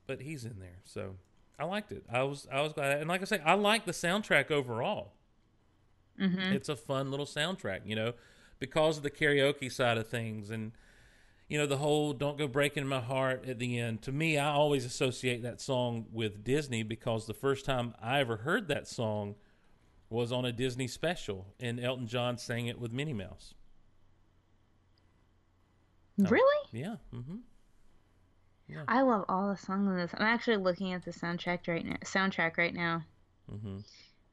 But he's in there, so I liked it. I was, I was glad, and like I say, I like the soundtrack overall. Mhm. It's a fun little soundtrack, you know, because of the karaoke side of things and you know the whole "Don't Go Breaking My Heart" at the end. To me, I always associate that song with Disney because the first time I ever heard that song was on a Disney special, and Elton John sang it with Minnie Mouse. Really? Yeah. Mm-hmm. Yeah. I love all the songs in this. I'm actually looking at the soundtrack right now. Soundtrack right now. Mm-hmm.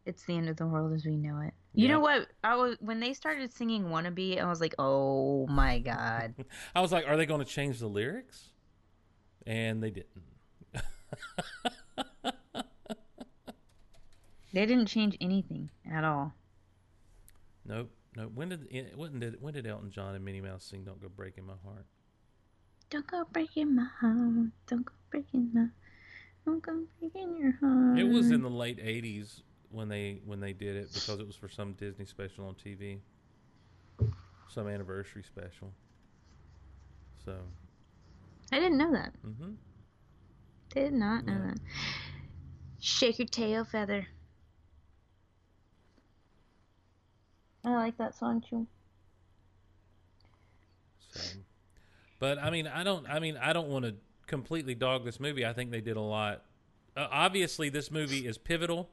It's the end of the world as we know it. You Yeah. know what? I was when they started singing "Wannabe," I was like, "Oh my god!" I was like, are they going to change the lyrics? And they didn't. they didn't change anything at all. Nope. Nope. When did eh, when did when did Elton John and Minnie Mouse sing "Don't Go Breaking My Heart"? Don't go breaking my heart. Don't go breaking my. Don't go breaking your heart. It was in the late '80s when they when they did it because it was for some Disney special on TV, some anniversary special. So, I didn't know that. Mm-hmm. Did not know Yeah. that. Shake your tail feather. I like that song too. so, but I mean, I don't. I mean, I don't want to completely dog this movie. I think they did a lot. Uh, obviously, this movie is pivotal,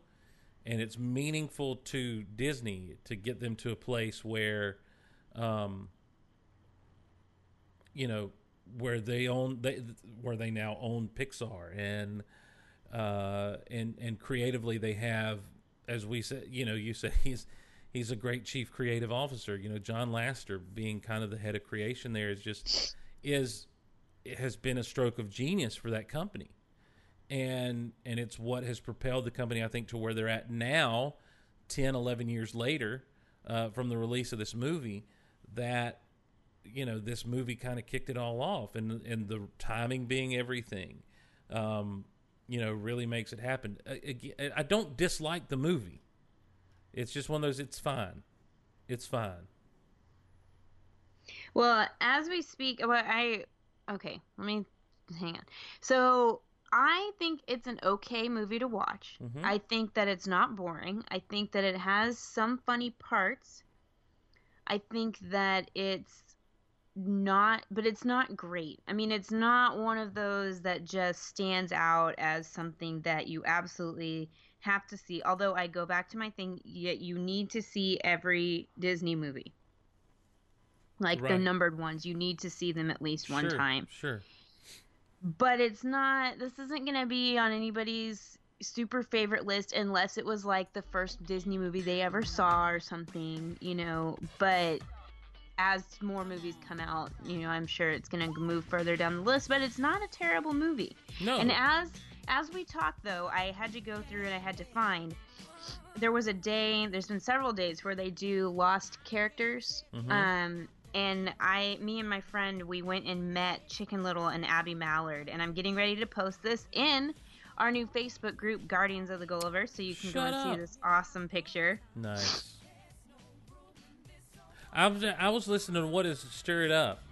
and it's meaningful to Disney to get them to a place where, um, you know, where they own they where they now own Pixar and uh, and and creatively they have, as we said, you know, you said he's he's a great chief creative officer. You know, John Lasseter being kind of the head of creation there is just is has been a stroke of genius for that company. And and it's what has propelled the company I think to where they're at now 10 11 years later uh, from the release of this movie that you know this movie kind of kicked it all off and and the timing being everything um, you know really makes it happen ag- I don't dislike the movie it's just one of those it's fine it's fine Well, as we speak, well, I okay. Let me hang on. So I think it's an okay movie to watch. Mhm. I think that it's not boring. I think that it has some funny parts. I think that it's not, but it's not great. I mean, it's not one of those that just stands out as something that you absolutely have to see. Although I go back to my thing, yet you need to see every Disney movie like the numbered ones you need to see them at least one Sure, time sure but it's not this isn't going to be on anybody's super favorite list unless it was like the first disney movie they ever saw or something you know but as more movies come out you know i'm sure it's going to move further down the list but it's not a terrible movie No. and as as we talk though i had to go through and i had to find there was a day there's been several days where they do lost characters Mhm. um and i me and my friend we went and met chicken little and abby mallard and i'm getting ready to post this in our new facebook group guardians of the gulliver so you can go and up. see this awesome picture Nice. I was I was listening to what is stir it up.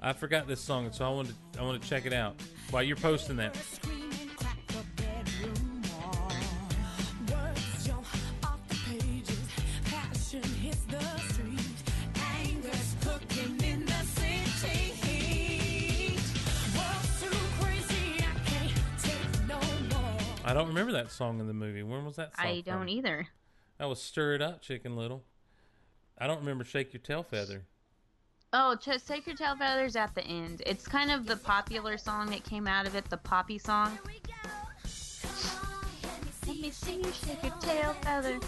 I forgot this song, so I wanted I want to check it out while you're posting that. I don't remember that song in the movie. When was that song? i don't from? either That was stir it up, Chicken Little. I don't remember shake your tail feather. oh just take your tail feathers at the end it's kind of the popular song that came out of it the poppy song let me see you shake your tail feather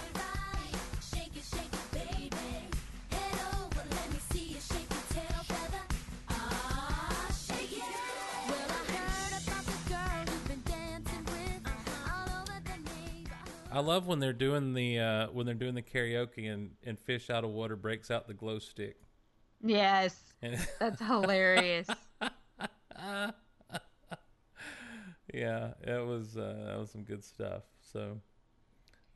I love when they're doing the uh, when they're doing the karaoke and and fish out of water breaks out the glow stick. Yes, And- that's hilarious. yeah, it was uh, that was some good stuff. So,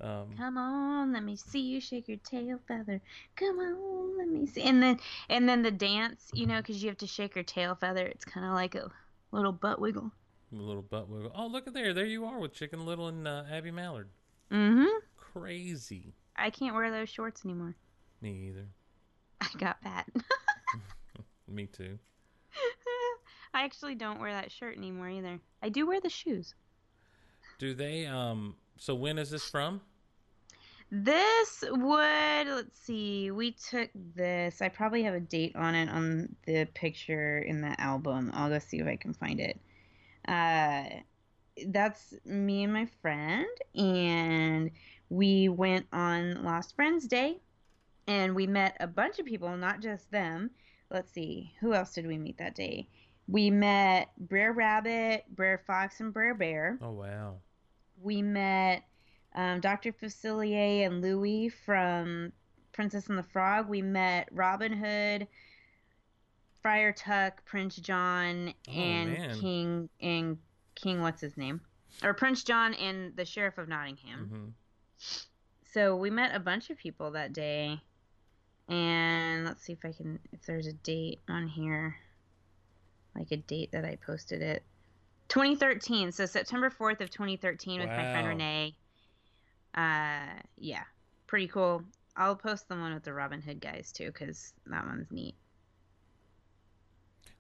um, Come on, let me see you shake your tail feather. Come on, let me see. And then and then the dance, you know, because you have to shake your tail feather. It's kind of like a little butt wiggle. a little butt wiggle. Oh, look at there! There you are with Chicken Little and uh, Abby Mallard. Mm-hmm. Crazy. I can't wear those shorts anymore. Me either. I got fat. Me too. I actually don't wear that shirt anymore either. I do wear the shoes. Do they? Um. So when is this from? This would let's see. We took this. I probably have a date on it on the picture in the album. I'll go see if I can find it. Uh, that's me and my friend, and we went on Lost Friends Day, and we met a bunch of people, not just them. Let's see, who else did we meet that day? We met Brer Rabbit, Brer Fox, and Brer Bear Oh wow. we met um, Dr. Facilier and Louie from Princess and the Frog. We met Robin Hood, Friar Tuck, Prince John, Oh, and man. King and King. What's his name? Or Prince John and the Sheriff of Nottingham. hmm So we met a bunch of people that day, and let's see if I can if there's a date on here, like a date that I posted it. 2013, so September 4th of 2013 with my friend Renee. Uh, yeah, pretty cool. I'll post the one with the Robin Hood guys too, because that one's neat.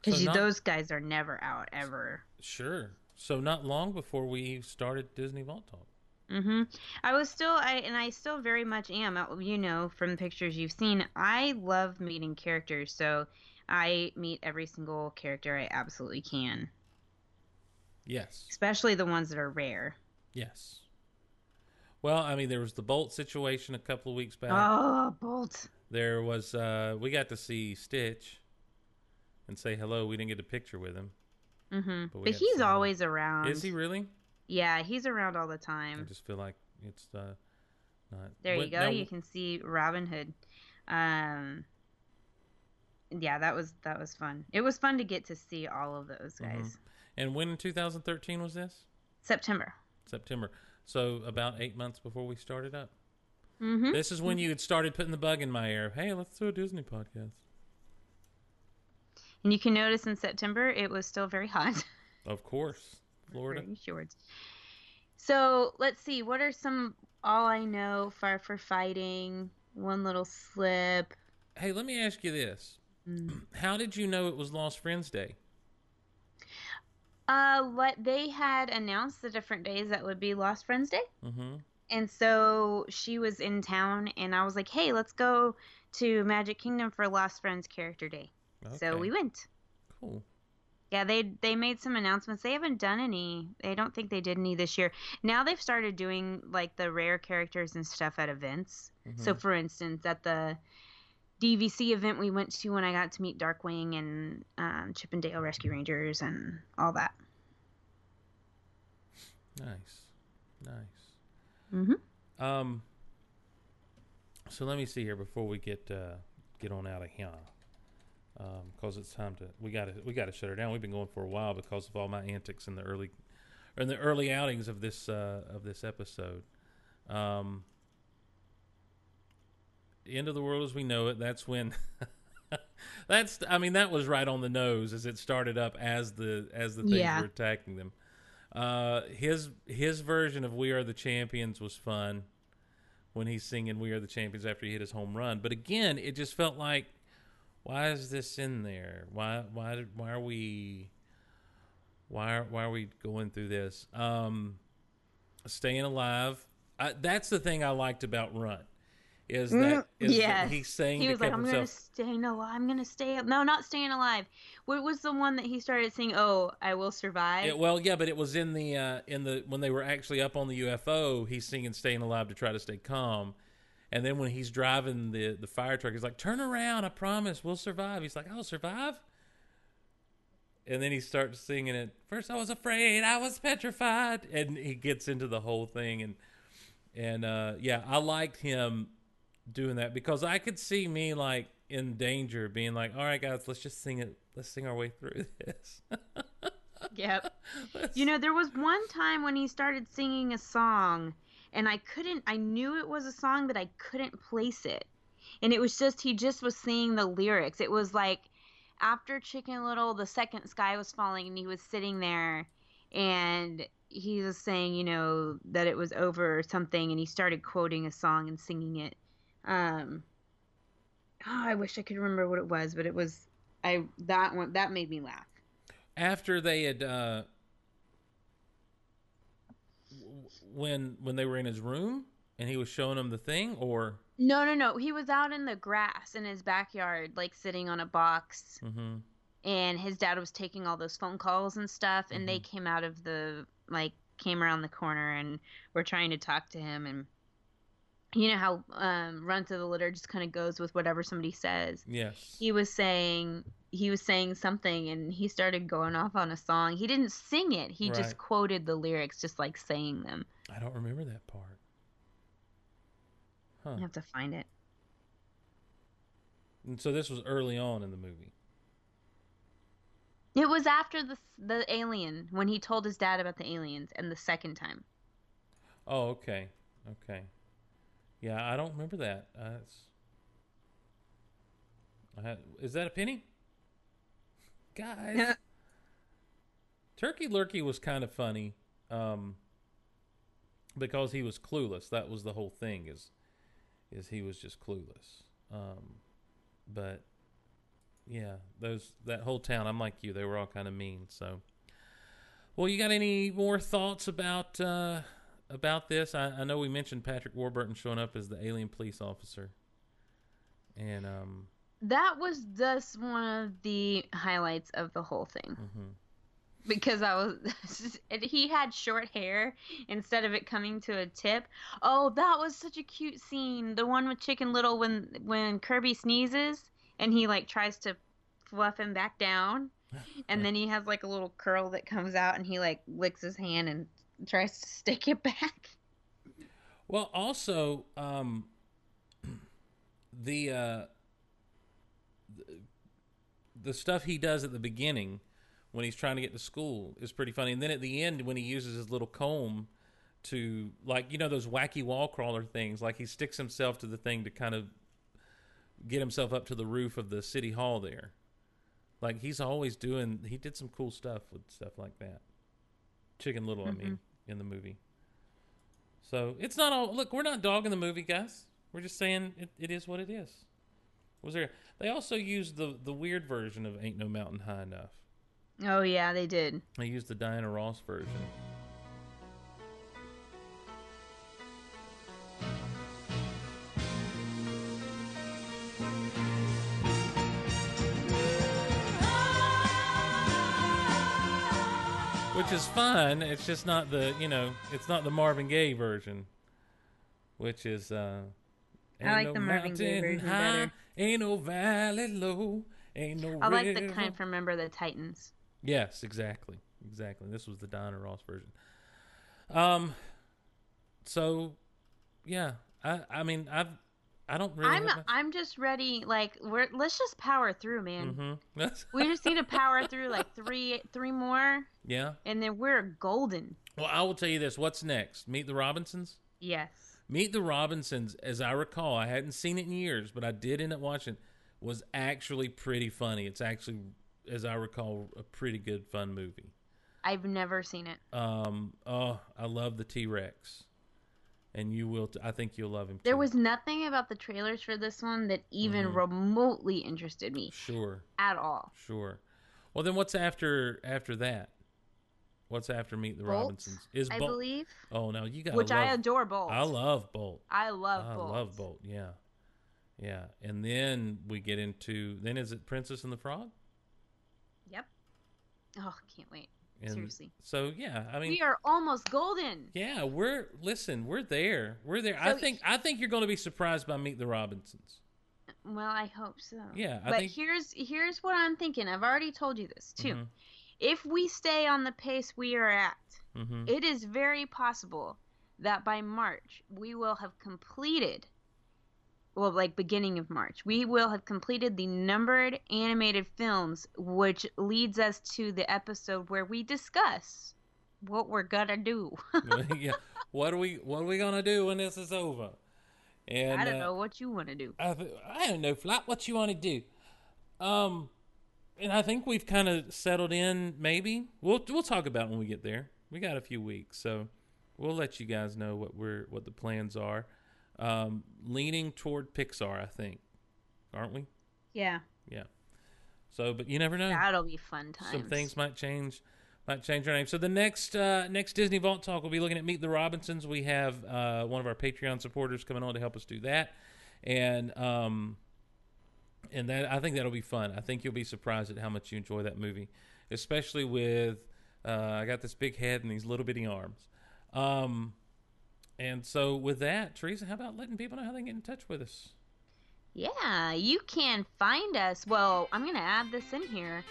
Because So those guys are never out ever. Sure. So not long before we started Disney Vault Talk. hmm I was still, I and I still very much am. uh, You know, from the pictures you've seen, I love meeting characters. So I meet every single character I absolutely can, Yes. especially the ones that are rare. Yes. Well, I mean, there was the Bolt situation a couple of weeks back. Oh, Bolt. There was uh we got to see Stitch and say hello. We didn't get a picture with him. Hmm But But, we got to he's him. always around. Is he really? Yeah, he's around all the time. I just feel like it's uh not There you go. now, you can see Robin Hood. Um, yeah, that was that was fun. It was fun to get to see all of those Mhm. guys. And when in 2013 was this? September. September. So about 8 months before we started up. Mm-hmm. This is when you had started putting the bug in my ear. Hey, let's do a Disney podcast. And you can notice in September it was still very hot. Of course. Florida. So let's see. What are some all I know far for fighting? One little slip. Hey, let me ask you this. Mm. How did you know it was Lost Friends Day? Uh, what they had announced the different days that would be Lost Friends Day. Mm-hmm. And so she was in town, and I was like, hey, let's go to Magic Kingdom for Lost Friends Character Day. So we went. Cool. Yeah, they they made some announcements. They haven't done any. I don't think they did any this year. Now they've started doing like the rare characters and stuff at events. So Mhm. for instance, at the DVC event we went to when I got to meet Darkwing and um, Chip and Dale Rescue Rangers and all that. Nice. Nice. Mm-hmm. Um. So let me see here before we get uh, get on out of here, because it's time to we got to we got to shut her down. We've been going for a while because of all my antics in the early or in the early outings of this uh, of this episode. Um, the end of the world as we know it. That's when. that's I mean that was right on the nose as it started up as the as the things Yeah. were attacking them. Uh, his his version of "We Are the Champions" was fun when he's singing "We Are the Champions" after he hit his home run. But again, it just felt like, why is this in there? Why why why are we why are, why are we going through this? Um, staying alive. I, that's the thing I liked about Run. Is that, is that yeah, he's saying he was like, "I'm gonna stay no, I'm gonna stay. No, not staying alive. What was the one that he started saying? Oh, I will survive. Well, yeah, but it was in the uh, in the when they were actually up on the UFO. He's singing "Staying Alive" to try to stay calm, and then when he's driving the the fire truck, he's like, "Turn around! I promise, we'll survive." He's like, "I'll survive," and then he starts singing it. First, I was afraid, I was petrified, and he gets into the whole thing, and And uh, yeah, I liked him doing that because I could see me like in danger, being like, "All right, guys, let's just sing it. Let's sing our way through this." Yep. you know, there was one time when he started singing a song, and I couldn't. I knew it was a song, but I couldn't place it. And it was just he just was singing the lyrics. It was like after Chicken Little, the second sky was falling, and he was sitting there, and he was saying, you know, that it was over or something, and he started quoting a song and singing it. Um, oh, I wish I could remember what it was, but it was I that one that made me laugh. After they had uh, w- when when they were in his room and he was showing them the thing, or No, no, no. He was out in the grass in his backyard, like sitting on a box, mm-hmm. and his dad was taking all those phone calls and stuff, and Mm-hmm. they came out of the like came around the corner and were trying to talk to him and you know how um Runt of the Litter just kind of goes with whatever somebody says yes, he was saying he was saying something and he started going off on a song he didn't sing it he Right. just quoted the lyrics just like saying them I don't remember that part. Huh. i have to find it And so this was early on in the movie. It was after the the alien when he told his dad about the aliens, and the second time. Oh, okay, okay. Yeah, I don't remember that. Uh, it's, I is that a penny? Guys, Turkey Lurkey was kind of funny, um, because he was clueless. That was the whole thing. Is is he was just clueless. Um, but yeah, those that whole town. I'm like you. They were all kind of mean. So, well, you got any more thoughts about uh, about this? I, I know we mentioned Patrick Warburton showing up as the alien police officer, and um, That was just one of the highlights of the whole thing Mm mhm. Because I was he had short hair instead of it coming to a tip. Oh, that was such a cute scene. The one with Chicken Little when when Kirby sneezes and he like tries to fluff him back down, and then he has like a little curl that comes out and he like licks his hand and tries to stick it back. Well, also, um, the, uh, the the stuff he does at the beginning when he's trying to get to school is pretty funny, and then at the end when he uses his little comb to like you know those wacky wall crawler things, like he sticks himself to the thing to kind of get himself up to the roof of the city hall there. Like he's always doing. He did some cool stuff with stuff like that. Chicken Little, I mean, mm-hmm. in the movie. So it's not all. Look, we're not dogging the movie, guys. We're just saying it, it is what it is. Was there? They also used the the weird version of "Ain't No Mountain High Enough." Oh yeah, they did. They used the Diana Ross version. Which is fun. It's just not the you know, it's not the Marvin Gaye version, which is uh I like the Marvin Gaye version high, better. Ain't no valley low, ain't no I like the kind from Remember the Titans. Yes, exactly, exactly. This was the Diana Ross version. Um, so yeah, I I mean I've I don't really. I'm have I'm just ready. Like we're let's just power through, man. Mm-hmm. We just need to power through like three three more, yeah. and then we're golden. Well, I will tell you this. What's next? Meet the Robinsons. Yes. Meet the Robinsons, as I recall, I hadn't seen it in years, but I did end up watching. Was actually pretty funny. It's actually, as I recall, a pretty good fun movie. I've never seen it. Um, oh, I love the T Rex, and you will. T- I think you'll love him. Too. There was nothing about the trailers for this one that even Mhm. remotely interested me sure, at all. sure. Well, then what's after after that? What's after Meet the Bolt, Robinsons? Is I Bolt? believe. Oh no, you got Which I adore Bolt. I love Bolt. I love I Bolt. love Bolt. Yeah, yeah. And then we get into then is it Princess and the Frog? Oh, can't wait. And Seriously. So yeah, I mean, we are almost golden. yeah, we're listen, we're there, we're there. So I think I think you're going to be surprised by Meet the Robinsons. Well, I hope so. Yeah, I but think- here's here's what I'm thinking. I've already told you this too. Mhm. If we stay on the pace we are at, Mhm. it is very possible that by March we will have completed well, like beginning of March, we will have completed the numbered animated films, which leads us to the episode where we discuss what we're gonna do. yeah. What are we What are we gonna do when this is over? And I don't uh, know what you want to do. I, th- I don't know, Flap. What you want to do? Um, and I think we've kind of settled in. Maybe we'll we'll talk about when we get there. We got a few weeks, so we'll let you guys know what we're what the plans are. Um, leaning toward Pixar, I think, aren't we? Yeah, Yeah. So, but you never know. that'll be fun times. Some things might change, might change our name. So the next uh, next Disney Vault Talk, we'll be looking at Meet the Robinsons. We have uh, one of our Patreon supporters coming on to help us do that, and um, and that I think that'll be fun. I think you'll be surprised at how much you enjoy that movie, especially with uh, I got this big head and these little bitty arms. Um, and so with that, Teresa, how about letting people know how they can get in touch with us? Yeah, you can find us. Well, I'm going to add this in here.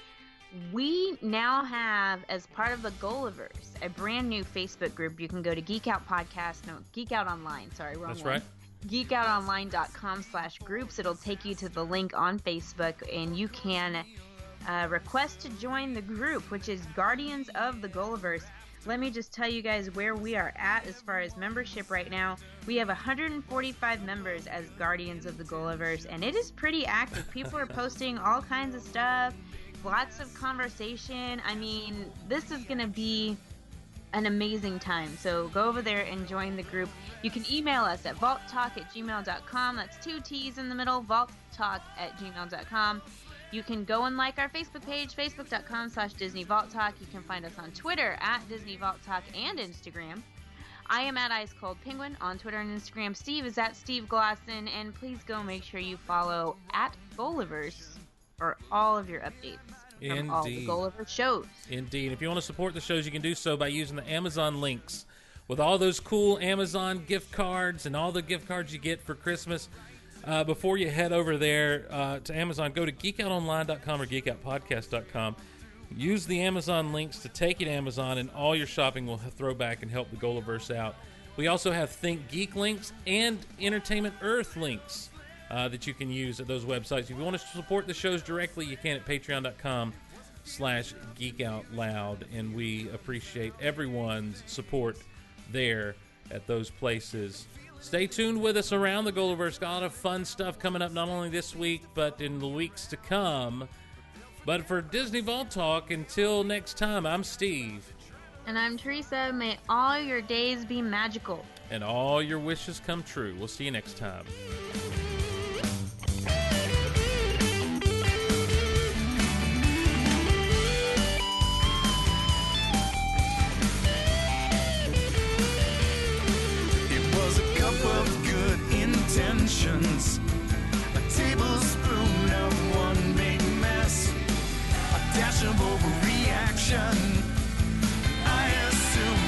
We now have, as part of the Gulliverse, a brand new Facebook group. You can go to Geek Out Podcast, no, Geek Out Online. Sorry, wrong That's one. right. geekoutonline.com slash groups it'll take you to the link on facebook and you can uh, request to join the group which is guardians of the gulliverse let me just tell you guys where we are at as far as membership right now we have 145 members as guardians of the gulliverse and it is pretty active people are posting all kinds of stuff lots of conversation i mean this is gonna be an amazing time. So go over there and join the group. You can email us at vaulttalk at gmail.com. That's two T's in the middle, vaulttalk at gmail.com. You can go and like our Facebook page, facebook.com slash Disney Vault Talk. You can find us on Twitter at Disney Vault Talk and Instagram. I am at Ice Cold Penguin on Twitter and Instagram. Steve is at Steve Glosson. And please go make sure you follow at Gullivers for all of your updates from all the Indeed. Gulliver shows. Indeed. If you want to support the shows, you can do so by using the Amazon links. With all those cool Amazon gift cards and all the gift cards you get for Christmas, uh, before you head over there uh, to Amazon, go to geekoutonline.com or geekoutpodcast.com. Use the Amazon links to take you to Amazon, and all your shopping will throw back and help the Gulliverse out. We also have Think Geek links and Entertainment Earth links uh, that you can use at those websites. If you want to support the shows directly, you can at patreon.com slash geek out loud and we appreciate everyone's support there at those places stay tuned with us around the Gulliverse. Got a lot of fun stuff coming up not only this week but in the weeks to come but for disney vault talk until next time i'm steve And I'm Teresa. May all your days be magical. and all your wishes come true we'll see you next time intentions. A tablespoon of one big mess. A dash of overreaction. I assume.